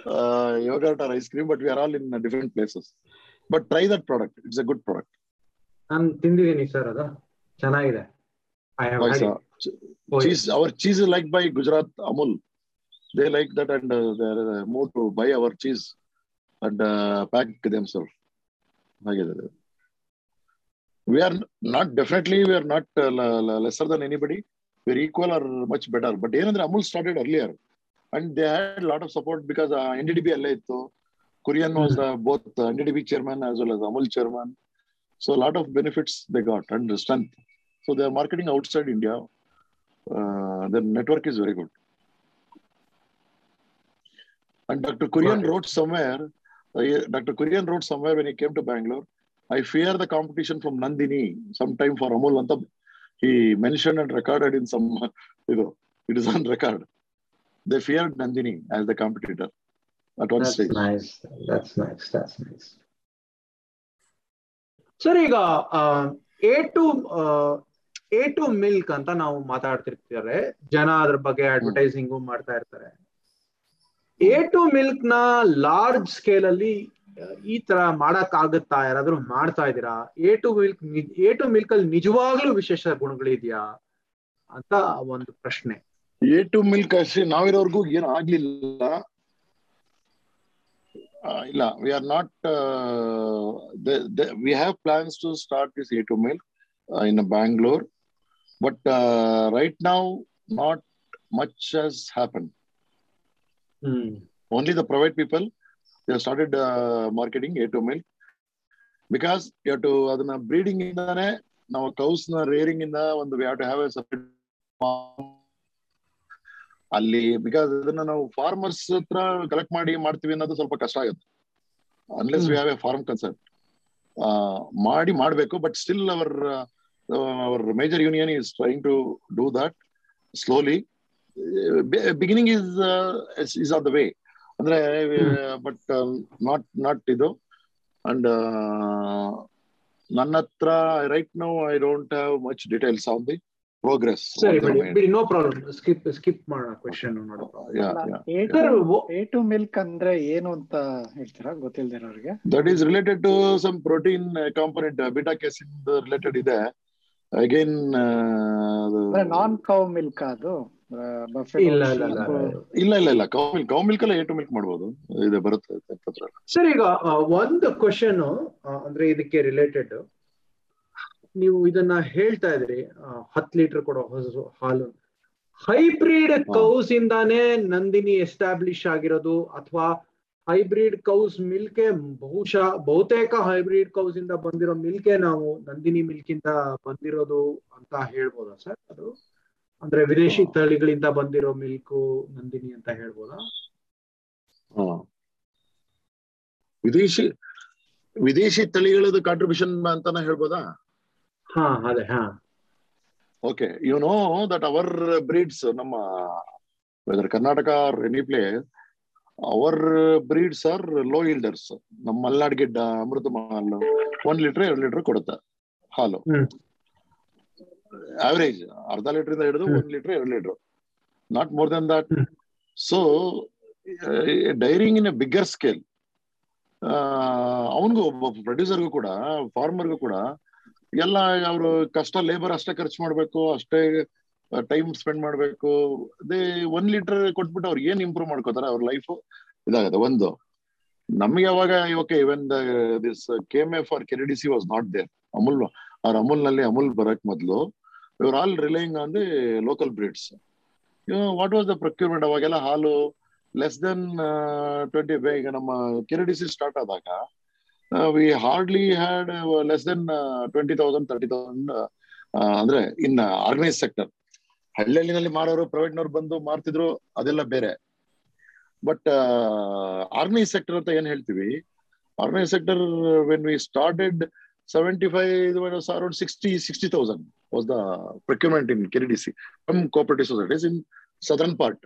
S3: uh, yogurt or ice cream, but we are all in uh, different places. But try that product. It's a good product.
S5: ನಾನು ತಿಂದಿದ್ದೀನಿ sir ಅದು ಚೆನ್ನಾಗಿದೆ
S3: I have Cheese, our cheese is liked by Gujarat Amul. They like that and uh, they're uh, more to buy our cheese and uh, pack themselves. ಹಾಗಿದೆ. We are not definitely we are not uh, l- l- lesser than anybody. We're equal or much better. But ಏನಂದ್ರೆ Amul started earlier and they had a lot of support because uh, NDDB ಅಲ್ಲೇ ಇತ್ತು. Korean was uh, both uh, NDDB chairman as well as Amul chairman. So a lot of benefits they got and strength. So they are marketing outside India. Uh, their network is very good. And Dr. Kurian
S5: Right.
S3: wrote somewhere, uh, yeah, Dr. Kurian wrote somewhere when he came to Bangalore, I fear the competition from Nandini sometime for Amul Anta. He mentioned and recorded in some, you know, it is on record. They feared Nandini as the competitor at one
S5: That's
S3: stage.
S5: nice. That's nice. That's nice. Sir ಈಗ A two A two milk ಅಂತ ನಾವು ಮಾತಾಡ್ತಿರ್ತಾರೆ ಜನ ಅದ್ರ ಬಗ್ಗೆ advertising ಮಾಡ್ತಾ ಇರ್ತಾರೆ A two ಮಿಲ್ಕ್ನ ಲಾರ್ಜ್ ಸ್ಕೇಲ್ ಅಲ್ಲಿ ಈ ತರ ಮಾಡಕ್ ಆಗುತ್ತಾ ಯಾರಾದ್ರೂ ಮಾಡ್ತಾ ಇದ್ದೀರಾ? A two milk A two milk ಅಲ್ಲಿ ನಿಜವಾಗ್ಲೂ ವಿಶೇಷ ಗುಣಗಳಿದ್ಯಾ? ಅಂತ ಒಂದು ಪ್ರಶ್ನೆ.
S3: ಎ ಟು ಮಿಲ್ಕ್ ಅಷ್ಟೇ ನಾವಿರೋರ್ಗೂ ಏನು ಆಗ್ಲಿಲ್ಲ. ಇಲ್ಲ we are not we have plans to start this A two milk in Bangalore but right now not much has
S5: happen
S3: only the private people they started marketing A two milk because you to ಅದನ್ನ breeding ಇಂದಾನೆ ನಾವು ಕೌಸ್ನ rearing ಇಂದ ಒಂದು we have to have a separate ಅಲ್ಲಿ because ಅದನ್ನ ನಾವು farmers ಹತ್ರ ಕಲೆಕ್ಟ್ ಮಾಡಿ ಮಾಡ್ತೀವಿ ಅನ್ನೋದು ಸ್ವಲ್ಪ ಕಷ್ಟ ಆಗುತ್ತೆ. Unless we have a farm concept ಮಾಡಿ ಮಾಡ್ಬೇಕು but still our our major union is trying to do that slowly beginning is is on the way ಅಂದ್ರೆ ಬಟ್ ನಾಟ್ ನಾಟ್ ಇದು. ಅಂಡ್ ನನ್ನ ಹತ್ರ right now I don't have much details on the progress
S5: ಸರಿ ಬಿಡಿ no problem skip skip ಮಾಡೋಣ question ನೋಡೋ.
S2: A two milk ಅಂದ್ರೆ ಏನು ಅಂತ ಹೇಳ್ತೀರಾ? ಗೊತ್ತಿಲ್ದಿರೋರಿಗೆ
S3: that is related to some protein component beta casein related ಇದೆ. ಅಗೇನ್
S2: ನಾನ್ ಕೌ ಮಿಲ್ಕ್ ಅದು.
S5: ಇಲ್ಲ ಇಲ್ಲ ಇಲ್ಲ.
S3: ಇಲ್ಲ ಇಲ್ಲ ಇಲ್ಲ. ಕೌ ಮಿಲ್ಕ್ ಕೌ ಮಿಲ್ಕ್ ಎಲ್ಲ ಎ ಟು ಮಿಲ್ಕ್ ಮಾಡ್ಬೋದು. ಇದೆ ಬರುತ್ತೆ
S5: ಸರ್ ಈಗ ಒಂದು ಕ್ವಶನ್ ಅಂದ್ರೆ ಇದಕ್ಕೆ ರಿಲೇಟೆಡ್ ನೀವು ಇದನ್ನ ಹೇಳ್ತಾ ಇದ್ರಿ ಹತ್ ಲೀಟರ್ ಕೊಡೋ ಹೊಸ ಹಾಲು. ಹೈಬ್ರಿಡ್ ಕೌಸ್ ಇಂದಾನೇ ನಂದಿನಿ ಎಸ್ಟಾಬ್ಲಿಷ್ ಆಗಿರೋದು ಅಥವಾ ಹೈಬ್ರಿಡ್ ಕೌಸ್ ಮಿಲ್ಕೆ ಬಹುಶಃ ಬಹುತೇಕ ಹೈಬ್ರಿಡ್ ಕೌಸ್ ಇಂದ ಬಂದಿರೋ ಮಿಲ್ಕೆ ನಾವು ನಂದಿನಿ ಮಿಲ್ಕ್ ಇಂದ ಬಂದಿರೋದು ಅಂತ ಹೇಳ್ಬೋದಾ ಸರ್ ಅದು? ಅಂದ್ರೆ ವಿದೇಶಿ ತಳಿಗಳಿಂದ ಬಂದಿರೋ ಮಿಲ್ಕು ನಂದಿನಿ ಅಂತ ಹೇಳ್ಬೋದಾ?
S3: ಹಾ. ವಿದೇಶಿ ವಿದೇಶಿ ತಳಿಗಳದ್ದು ಕಾಂಟ್ರಿಬ್ಯೂಷನ್ ಅಂತಾನೆ ಹೇಳ್ಬೋದಾ?
S5: ಹಾ ಅದೇ ಹಾ.
S3: Okay you know that our breeds ನಮ್ಮ weather Karnataka are any place our breeds are low yielders ನಮ್ಮ ಮಲ್ನಾಡ್ ಗಿಡ್ಡ ಅಮೃತ ಮಾಲ್ ಒಂದ್ ಲೀಟರ್ ಎರಡು ಲೀಟರ್ ಕೊಡುತ್ತೆ ಹಾಲು. ಆವರೇಜ್ ಅರ್ಧ ಲೀಟರ್ ಇಂದ ಹಿಡಿದು. ಒಂದ್ ಲೀಟರ್ ಎರಡು litre not more than
S5: that.
S3: So dairying in a bigger scale ಅವನಿಗೂ ಒಬ್ಬ ಪ್ರೊಡ್ಯೂಸರ್ಗೂ ಕೂಡ ಫಾರ್ಮರ್ಗೂ ಕೂಡ ಎಲ್ಲ ಅವರು ಕಷ್ಟ ಲೇಬರ್ ಅಷ್ಟೇ ಖರ್ಚು ಮಾಡ್ಬೇಕು ಅಷ್ಟೇ ಟೈಮ್ ಸ್ಪೆಂಡ್ ಮಾಡ್ಬೇಕು. ಅದೇ ಒಂದ್ ಲೀಟರ್ ಕೊಟ್ಬಿಟ್ಟು ಅವ್ರು ಏನ್ ಇಂಪ್ರೂವ್ ಮಾಡ್ಕೋತಾರೆ ಅವ್ರ ಲೈಫ್ ಇದಾಗತ್ತೆ. ಒಂದು ನಮ್ಗೆ ಅವಾಗ okay even this came a for KDDC was not there Amul ಅವ್ರ ಅಮೂಲ್ನಲ್ಲಿ ಅಮೂಲ್ ಬರಕ್ ಮೊದ್ಲು ಇವ್ರ all relying on the local breeds what was the procurement ಅವಾಗೆಲ್ಲ ಹಾಲು ಲೆಸ್ ದೆನ್ ಟ್ವೆಂಟಿ ಈಗ ನಮ್ಮ ಕೆರಿಡಿಸಿ ಸ್ಟಾರ್ಟ್ ಆದಾಗ we hardly had less than twenty thousand thirty thousand ಅಂದ್ರೆ ಇನ್ ಆರ್ಗನೈಸ್ ಸೆಕ್ಟರ್ ಹಳ್ಳಿನಲ್ಲಿ ಮಾರೋರು ಪ್ರೈವೇಟ್ನವ್ರು ಬಂದು ಮಾರ್ತಿದ್ರು, ಅದೆಲ್ಲ ಬೇರೆ. ಬಟ್ ಆರ್ಗನೈಸ್ ಸೆಕ್ಟರ್ ಅಂತ ಏನ್ ಹೇಳ್ತೀವಿ? Organise sector when we started 75 was around 60 60000 was the procurement in KDDC from cooperative societies in southern part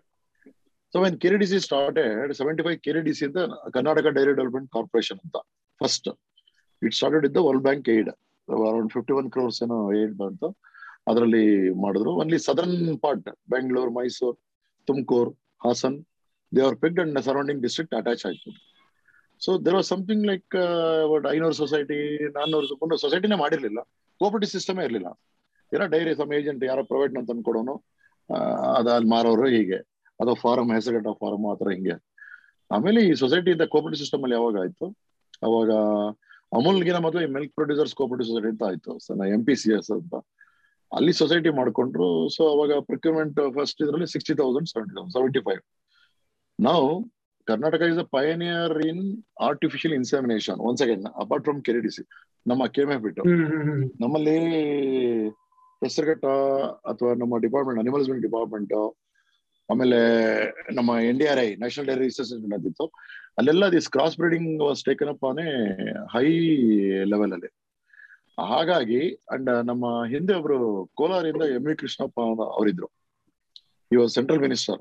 S3: so when KDDC started 75 KDDC in the Karnataka Dairy Development Corporation first it started with the World Bank aid around 51 crores ಏನೋ aid ಬಂತು ಅದರಲ್ಲಿ ಮಾಡಿದ್ರು only southern part Bangalore Mysore Tumakuru Hassan they are picked and surrounding district attach ಆಯ್ತು so there was something like ಐನೂರು society ನಾನ್ನೂರು ಸೊಸೈಟಿನೇ ಮಾಡಿರ್ಲಿಲ್ಲ cooperative ಸಿಸ್ಟಮೇ ಇರಲಿಲ್ಲ ಏನೋ ಡೈರಿ ಸಮ್ ಏಜೆಂಟ್ ಯಾರೋ ಪ್ರೈವೇಟ್ ತಂದು ಕೊಡೋನು. ಅದಲ್ಲಿ ಮಾರೋರು ಹೀಗೆ. ಅದು ಫಾರಂ ಹೆಸರಿಟ್ಟ ಫಾರಂ ಆ ಥರ ಹಿಂಗೆ. ಆಮೇಲೆ ಈ ಸೊಸೈಟಿ ಇಂದ ಕೋಪರೇಟಿವ್ ಸಿಸ್ಟಮ್ ಅಲ್ಲಿ ಯಾವಾಗ ಆಯ್ತು? ಅವಾಗ ಅಮೂಲ್ಗಿನ ಮೊದಲು ಈ ಮಿಲ್ಕ್ ಪ್ರೊಡ್ಯೂಸರ್ಸ್ ಕೋಪರೇಟಿವ್ ಸೊಸೈಟಿ ಅಂತ ಆಯ್ತು. ಎಂ ಪಿ ಸಿ ಎಸ್ ಅಂತ. ಅಲ್ಲಿ ಸೊಸೈಟಿ ಮಾಡ್ಕೊಂಡ್ರು. ಸೊ ಅವಾಗ ಪ್ರೊಕ್ಯೂರ್ಮೆಂಟ್ ಫಸ್ಟ್ ಇದರಲ್ಲಿ sixty thousand seventy thousand seventy five ನಾವು Karnataka is a pioneer in artificial insemination one second apart from KDDC ನಮ್ಮ ಕೆಮೆ ಬಿಟ್ಟು. ನಮ್ಮಲ್ಲಿ ಹೆಸರುಘಟ್ಟ ಅಥವಾ ನಮ್ಮ ಡಿಪಾರ್ಟ್ಮೆಂಟ್ ಅನಿಮಲ್ ಹಸ್ಬೆಂಡ್ ಡಿಪಾರ್ಟ್ಮೆಂಟ್ ಆಮೇಲೆ ನಮ್ಮ N D R I national dairy research ಆಗಿತ್ತು ಅಲ್ಲೆಲ್ಲ this cross breeding was taken up on high level ಅಲ್ಲಿ. ಹಾಗಾಗಿ ಅಂಡ್ ನಮ್ಮ ಹಿಂದೆ ಒಬ್ರು ಕೋಲಾರಿಂದ ಎಂ ವಿ ಕೃಷ್ಣಪ್ಪ ಅವರಿದ್ರು. ವಾಸ್ ಸೆಂಟ್ರಲ್ ಮಿನಿಸ್ಟರ್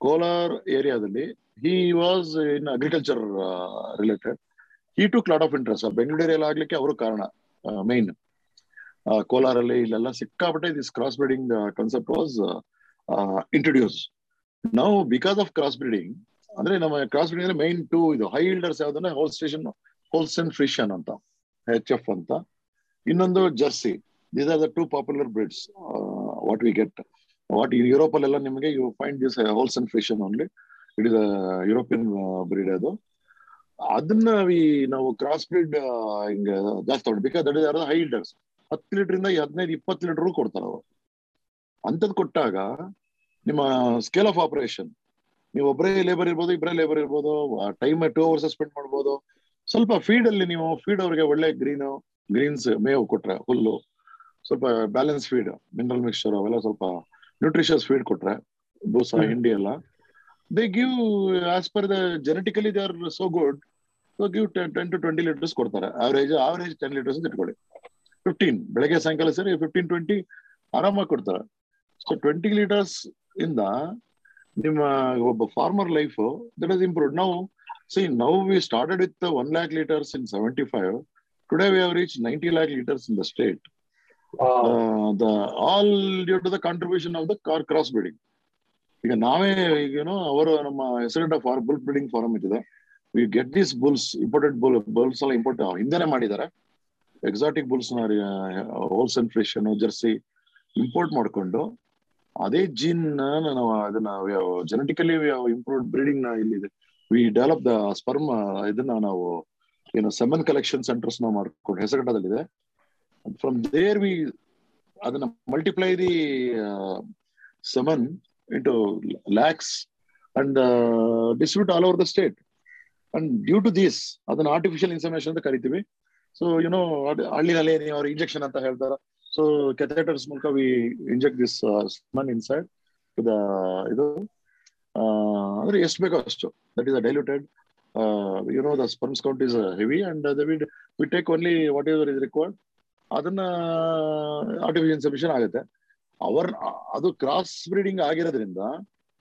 S3: ಕೋಲಾರ್ ಏರಿಯಾದಲ್ಲಿ he was in agriculture related he took lot of interest Bengaluru ಏರಿಯಲ್ಲಿ ಆಗ್ಲಿಕ್ಕೆ ಅವರು ಕಾರಣ ಮೈನ್ ಕೋಲಾರಲ್ಲಿ ಇಲ್ಲೆಲ್ಲ ಸಿಕ್ಕಾಪಟ್ಟೆ this cross breeding concept was introduce ನಾವು ಬಿಕಾಸ್ ಆಫ್ ಕ್ರಾಸ್ ಬ್ರೀಡಿಂಗ್ ಅಂದ್ರೆ ನಮ್ಮ ಕ್ರಾಸ್ ಬ್ರೀಡಿಂಗ್ ಅಂದ್ರೆ ಮೈನ್ ಟು ಇದು ಹೈ ಇಲ್ಡರ್ಸ್ ಯಾವ್ದಂದ್ರೆ ಹೋಲ್ ಸ್ಟೇಷನ್ ಹೋಲ್ಸನ್ ಫ್ರಿಷನ್ ಅಂತ ಎಚ್ ಎಫ್ ಅಂತ. ಇನ್ನೊಂದು Jersey these are the two popular breeds what we get what Europe ಅಲ್ಲೆಲ್ಲ ನಿಮಗೆ you find this Holstein Friesian only it is European breed ಅದು. ಅದನ್ನ ನಾವು ಕ್ರಾಸ್ ಬ್ರೀಡ್ ಹಿಂಗ ಜಾಸ್ತಿ ತಗೊಂಡು because that is are high yielders ಹತ್ತು ಲೀಟರ್ ಇಂದ ಹದಿನೈದು ಇಪ್ಪತ್ತು ಲೀಟರ್ ಕೊಡ್ತಾರೆ ಅವರು. ಅಂತದ್ ಕೊಟ್ಟಾಗ ನಿಮ್ಮ ಸ್ಕೇಲ್ ಆಫ್ ಆಪರೇಷನ್ ನೀವು ಒಬ್ಬರೇ ಲೇಬರ್ ಇರ್ಬೋದು ಇಬ್ಬರೇ ಲೇಬರ್ ಇರ್ಬೋದು ಟೈಮ್ ಟೂ ಅವರ್ಸ್ ಸ್ಪೆಂಡ್ ಮಾಡ್ಬೋದು. ಸ್ವಲ್ಪ ಫೀಡ್ ಅಲ್ಲಿ ನೀವು ಫೀಡ್ ಅವ್ರಿಗೆ ಒಳ್ಳೆ ಗ್ರೀನ್ ಗ್ರೀನ್ಸ್ ಮೇವು ಕೊಟ್ರೆ ಹುಲ್ಲು ಸ್ವಲ್ಪ ಬ್ಯಾಲೆನ್ಸ್ ಫೀಡ್ ಮಿನರಲ್ ಮಿಕ್ಸ್ಚರ್ ಅವೆಲ್ಲ ಸ್ವಲ್ಪ ನ್ಯೂಟ್ರಿಷಿಯಸ್ ಫೀಡ್ ಕೊಟ್ರೆ ಬೂಸ ಹಿಂಡಿ ಎಲ್ಲ they give us per the genetically they are so good so give ten to twenty litres ಕೊಡ್ತಾರೆ. ಆವರೇಜ್ ಆವರೇಜ್ ಟೆನ್ ಲೀಟರ್ಸ್ ಇಟ್ಕೊಳ್ಳಿ. ಫಿಫ್ಟೀನ್ ಬೆಳಗ್ಗೆ ಸಾಯಂಕಾಲ ಸರಿ ಫಿಫ್ಟೀನ್ ಟ್ವೆಂಟಿ ಆರಾಮಾಗಿ ಕೊಡ್ತಾರೆ. ಸೊ ಟ್ವೆಂಟಿ ಲೀಟರ್ಸ್ ಇಂದ ನಿಮ್ಮ ಒಬ್ಬ farmer life that is improve ನಾವು see now we started with one lakh litres in seventy five today we have reach ninety lakh litres in the state the all due to the contribution of the car cross building ಈಗ ನಾವೇ ಈಗೇನೋ ಅವರು ನಮ್ಮ ಹೆಸರಿಂದ for bull building farm ಇದೆ we get these bulls imported bull bulls ಎಲ್ಲ import ಹಿಂದೆನೆ ಮಾಡಿದ್ದಾರೆ. Exotic bulls Holstein Friesian Jersey import ಮಾಡ್ಕೊಂಡು ಅದೇ ಜೀನ್ ನಾವು ಅದನ್ನ ಜೆನೆಟಿಕಲಿ ಇಂಪ್ರೂವ್ಡ್ ಬ್ರೀಡಿಂಗ್ನ ಇಲ್ಲಿದೆ. ವಿ ಡೆವಲಪ್ ದ ಸ್ಪರ್ಮ್ ಇದನ್ನ ನಾವು ಏನು ಸೆಮನ್ ಕಲೆಕ್ಷನ್ ಸೆಂಟರ್ಸ್ ನಾವು ಮಾಡ್ಕೊಂಡು ಹೆಸರುಘಟ್ಟದಲ್ಲಿದೆ ಫ್ರಮ್ ದೇರ್ ವಿ ಅದನ್ನ multiply the semen into lakhs and distribute all over the state and due to this ಅದನ್ನ ಆರ್ಟಿಫಿಷಿಯಲ್ ಇನ್ಸಮಿನೇಷನ್ ಅಂತ ಕರಿತೀವಿ. ಸೊ ಯುನೋ ಹಳ್ಳಿನಲ್ಲಿ ನೀವು ಅವ್ರ ಇಂಜೆಕ್ಷನ್ ಅಂತ ಹೇಳ್ತಾರೆ. ಸೊ ಕೆಥೇಟರ್ಸ್ ಮೂಲಕ we inject this semen inside the ಇದು ಅಂದ್ರೆ ಎಷ್ಟು ಬೇಕೋ ಅಷ್ಟು. That is diluted you know the sperms count is heavy and we take only whatever is required ಅದನ್ನ ಆರ್ಟಿಫಿಷಿಯಲ್ ಇನ್ಸಮಿಷನ್ ಆಗುತ್ತೆ. ಅವರ್ ಅದು ಕ್ರಾಸ್ ಬ್ರೀಡಿಂಗ್ ಆಗಿರೋದ್ರಿಂದ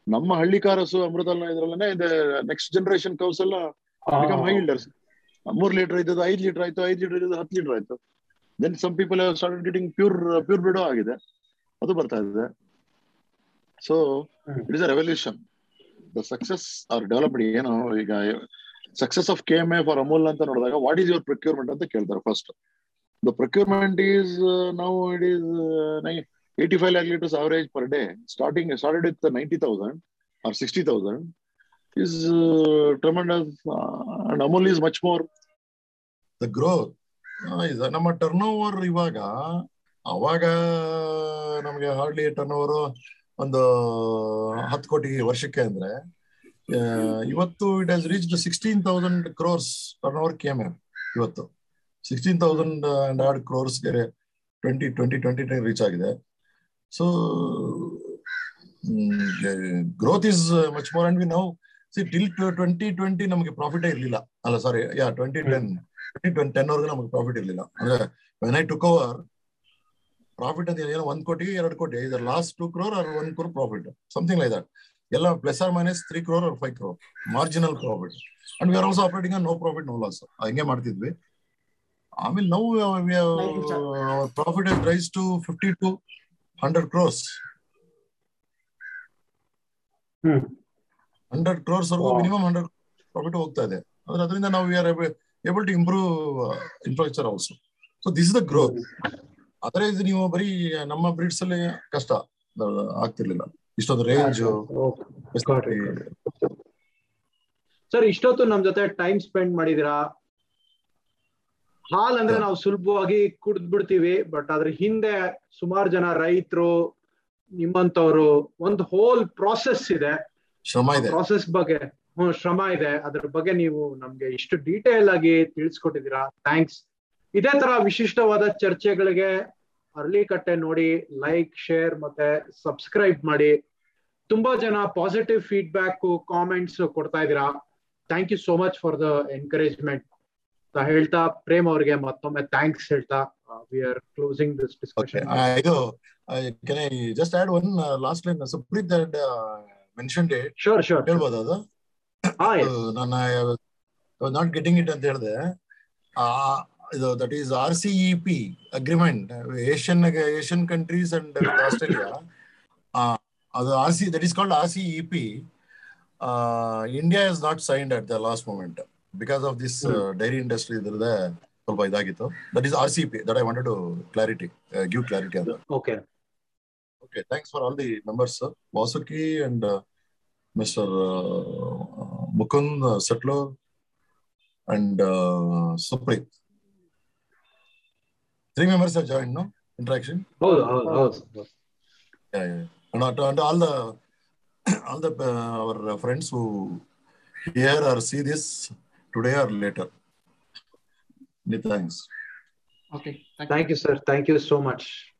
S3: ನಮ್ಮ ಹಳ್ಳಿ ಕಾರಸು ಅಮೃತಲ್ಲ ಇದ್ರಲ್ಲೇ ನೆಕ್ಸ್ಟ್ ಜನರೇಷನ್ ಕೌಸ್ ಎಲ್ಲ ಬಿಕಮ್ ಹೈ ಇಲ್ಡರ್ಸ್ ಮೂರ್ ಲೀಟರ್ ಇದ್ದದ್ದು ಐದ್ ಲೀಟರ್ ಆಯ್ತು ಐದು ಲೀಟರ್ ಇದ್ದದ್ದು ಹತ್ತು ಲೀಟರ್ ಆಯ್ತು. Then some people started getting pure pure ಬಿಡೋ ಆಗಿದೆ. ಅದು ಬರ್ತಾ ಇದೆ. So it is a revolution the success are developed ಏನು ಈಗ success of K M F or Amul ಅಂತ ನೋಡಿದಾಗ ವಾಟ್ ಈಸ್ ಯುವರ್ ಪ್ರೊಕ್ಯೂರ್ಮೆಂಟ್ ಅಂತ ಕೇಳ್ತಾರೆ ಫಸ್ಟ್ ದ ಪ್ರೊಕ್ಯೂರ್ಮೆಂಟ್ ಈಸ್ ನಾವು it is eighty five lakh litres average per day starting started with ninety thousand or sixty thousand is uh, tremendous uh, and Amul is much more. The growth. Is ನಮ್ಮ turnover ಇವಾಗ ಅವಾಗ ನಮಗೆ hardly turnover ಒಂದು ಹತ್ತು ಕೋಟಿ ವರ್ಷಕ್ಕೆ ಅಂದ್ರೆ ಇವತ್ತು it has reach sixteen thousand crores turnover K M ಇವತ್ತು. ಸಿಕ್ಸ್ಟೀನ್ ತೌಸಂಡ್ ಅಂಡ್ ಆರ್ಡ್ ಕ್ರೋರ್ಸ್ಗೆ ಟ್ವೆಂಟಿ ಟ್ವೆಂಟಿ ಟ್ವೆಂಟಿ ರೀಚ್ ಆಗಿದೆ. So growth is much more and we ನಾವು ಸಿ ಟಿಲ್ ಟ್ವೆಂಟಿ ಟ್ವೆಂಟಿ ನಮಗೆ ಪ್ರಾಫಿಟೇ ಇರಲಿಲ್ಲ. ಅಲ್ಲ sorry yeah twenty ten ten ವರ್ಗು ನಮಗೆ ಪ್ರಾಫಿಟ್ ಇರಲಿಲ್ಲ. ಅಂದ್ರೆ when I took over profit ಅಂತ ಏನೋ ಒಂದ್ ಕೋಟಿ ಎರಡು ಕೋಟಿ. ಇದರ್ last two crore or one crore profit something like that ಎಲ್ಲ plus or minus three crore or five crore marginal profit and we are also operating no profit no loss ಹಂಗೆ ಮಾಡ್ತಿದ್ವಿ. ಆಮೇಲೆ now profit rise to fifty to hundred
S5: crores
S3: hundred crores ವರ್ಗೂ. Minimum hundred profit ಹೋಗ್ತಾ ಇದೆ. ಆದ್ರೆ ಅದರಿಂದ ನಾವು we are able to improve infrastructure also so this is the growth ಆದರೆ ಇದು ನೀವು ಬರೀ ನಮ್ಮ ಬ್ರೀಡ್ಸ್ ಅಲ್ಲಿ ಕಷ್ಟ. ಆಗ್ತಿರ್ಲಿಲ್ಲ. ಇಷ್ಟೊಂದು ರೇಂಜ್
S5: ಸರ್ ಇಷ್ಟೊತ್ತು ನಮ್ ಜೊತೆ ಟೈಮ್ ಸ್ಪೆಂಡ್ ಮಾಡಿದಿರಾ? ಹಾಲ್ ಅಂದ್ರೆ ನಾವು ಸುಲಭವಾಗಿ ಕುಡ್ದ್ ಬಿಡ್ತೀವಿ ಬಟ್ ಅದ್ರ ಹಿಂದೆ ಸುಮಾರು ಜನ ರೈತರು ನಿಮ್ಮಂತವ್ರು ಒಂದು ಹೋಲ್ ಪ್ರಾಸೆಸ್ ಇದೆ.
S3: ಶ್ರಮ ಇದೆ.
S5: ಪ್ರಾಸೆಸ್ ಬಗ್ಗೆ ಹ್ಮ್ ಶ್ರಮ ಇದೆ. ಅದ್ರ ಬಗ್ಗೆ ನೀವು ನಮ್ಗೆ ಇಷ್ಟು ಡೀಟೇಲ್ ಆಗಿ ತಿಳಿಸ್ಕೊಟ್ಟಿದ್ದೀರಾ? ಥ್ಯಾಂಕ್ಸ್ ಇದೇ ತರ ವಿಶಿಷ್ಟವಾದ ಚರ್ಚೆಗಳಿಗೆ ಅರ್ಲಿ ಕಟ್ಟೆ ನೋಡಿ ಲೈಕ್ ಶೇರ್ ಮತ್ತೆ ಸಬ್ಸ್ಕ್ರೈಬ್ ಮಾಡಿ. ತುಂಬಾ ಜನ ಪಾಸಿಟಿವ್ ಫೀಡ್ಬ್ಯಾಕ್ ಕಾಮೆಂಟ್ಸ್ ಕೊಡ್ತಾ ಇದೀರಾ thank you so much for the encouragement ಹೇಳ್ತಾ ಪ್ರೇಮ್ ಅವ್ರಿಗೆ ಮತ್ತೊಮ್ಮೆ ಥ್ಯಾಂಕ್ಸ್ ಹೇಳ್ತಾ we are closing
S3: this
S5: discussion
S3: ಇದು just add one last line Supreeth mention
S5: sure sure
S3: ಹೇಳ್ಬೋದು ಅದು?
S5: ಹಾ
S3: ನನ್ನ ನಾಟ್ ಗೆಟಿಂಗ್ ಇಟ್ ಅಂತ ಹೇಳಿದೆ. ಇದು that is R C E P agreement Asian Asian countries and Australia ಅದು R C that is called R C E P India is not signed at the last moment because of this dairy industry ಇದ್ರದ್ದೇ ಸ್ವಲ್ಪ ಇದಾಗಿತ್ತು. That is R C P that I wanted to clarity give clarity ಅಂತ
S5: okay
S3: Okay, thanks for all the numbers, sir. Vasuki and uh, Mr. Uh, uh, Mukund uh, Settler and uh, Supreet. Three members have joined, no? Interaction?
S5: Oh, oh, oh. oh.
S3: Yeah, yeah. And, uh, and all the [coughs] all the uh, our friends who hear or see this today or later. Many thanks.
S5: Okay. Thank you. Thank you, sir.
S3: Thank you so much.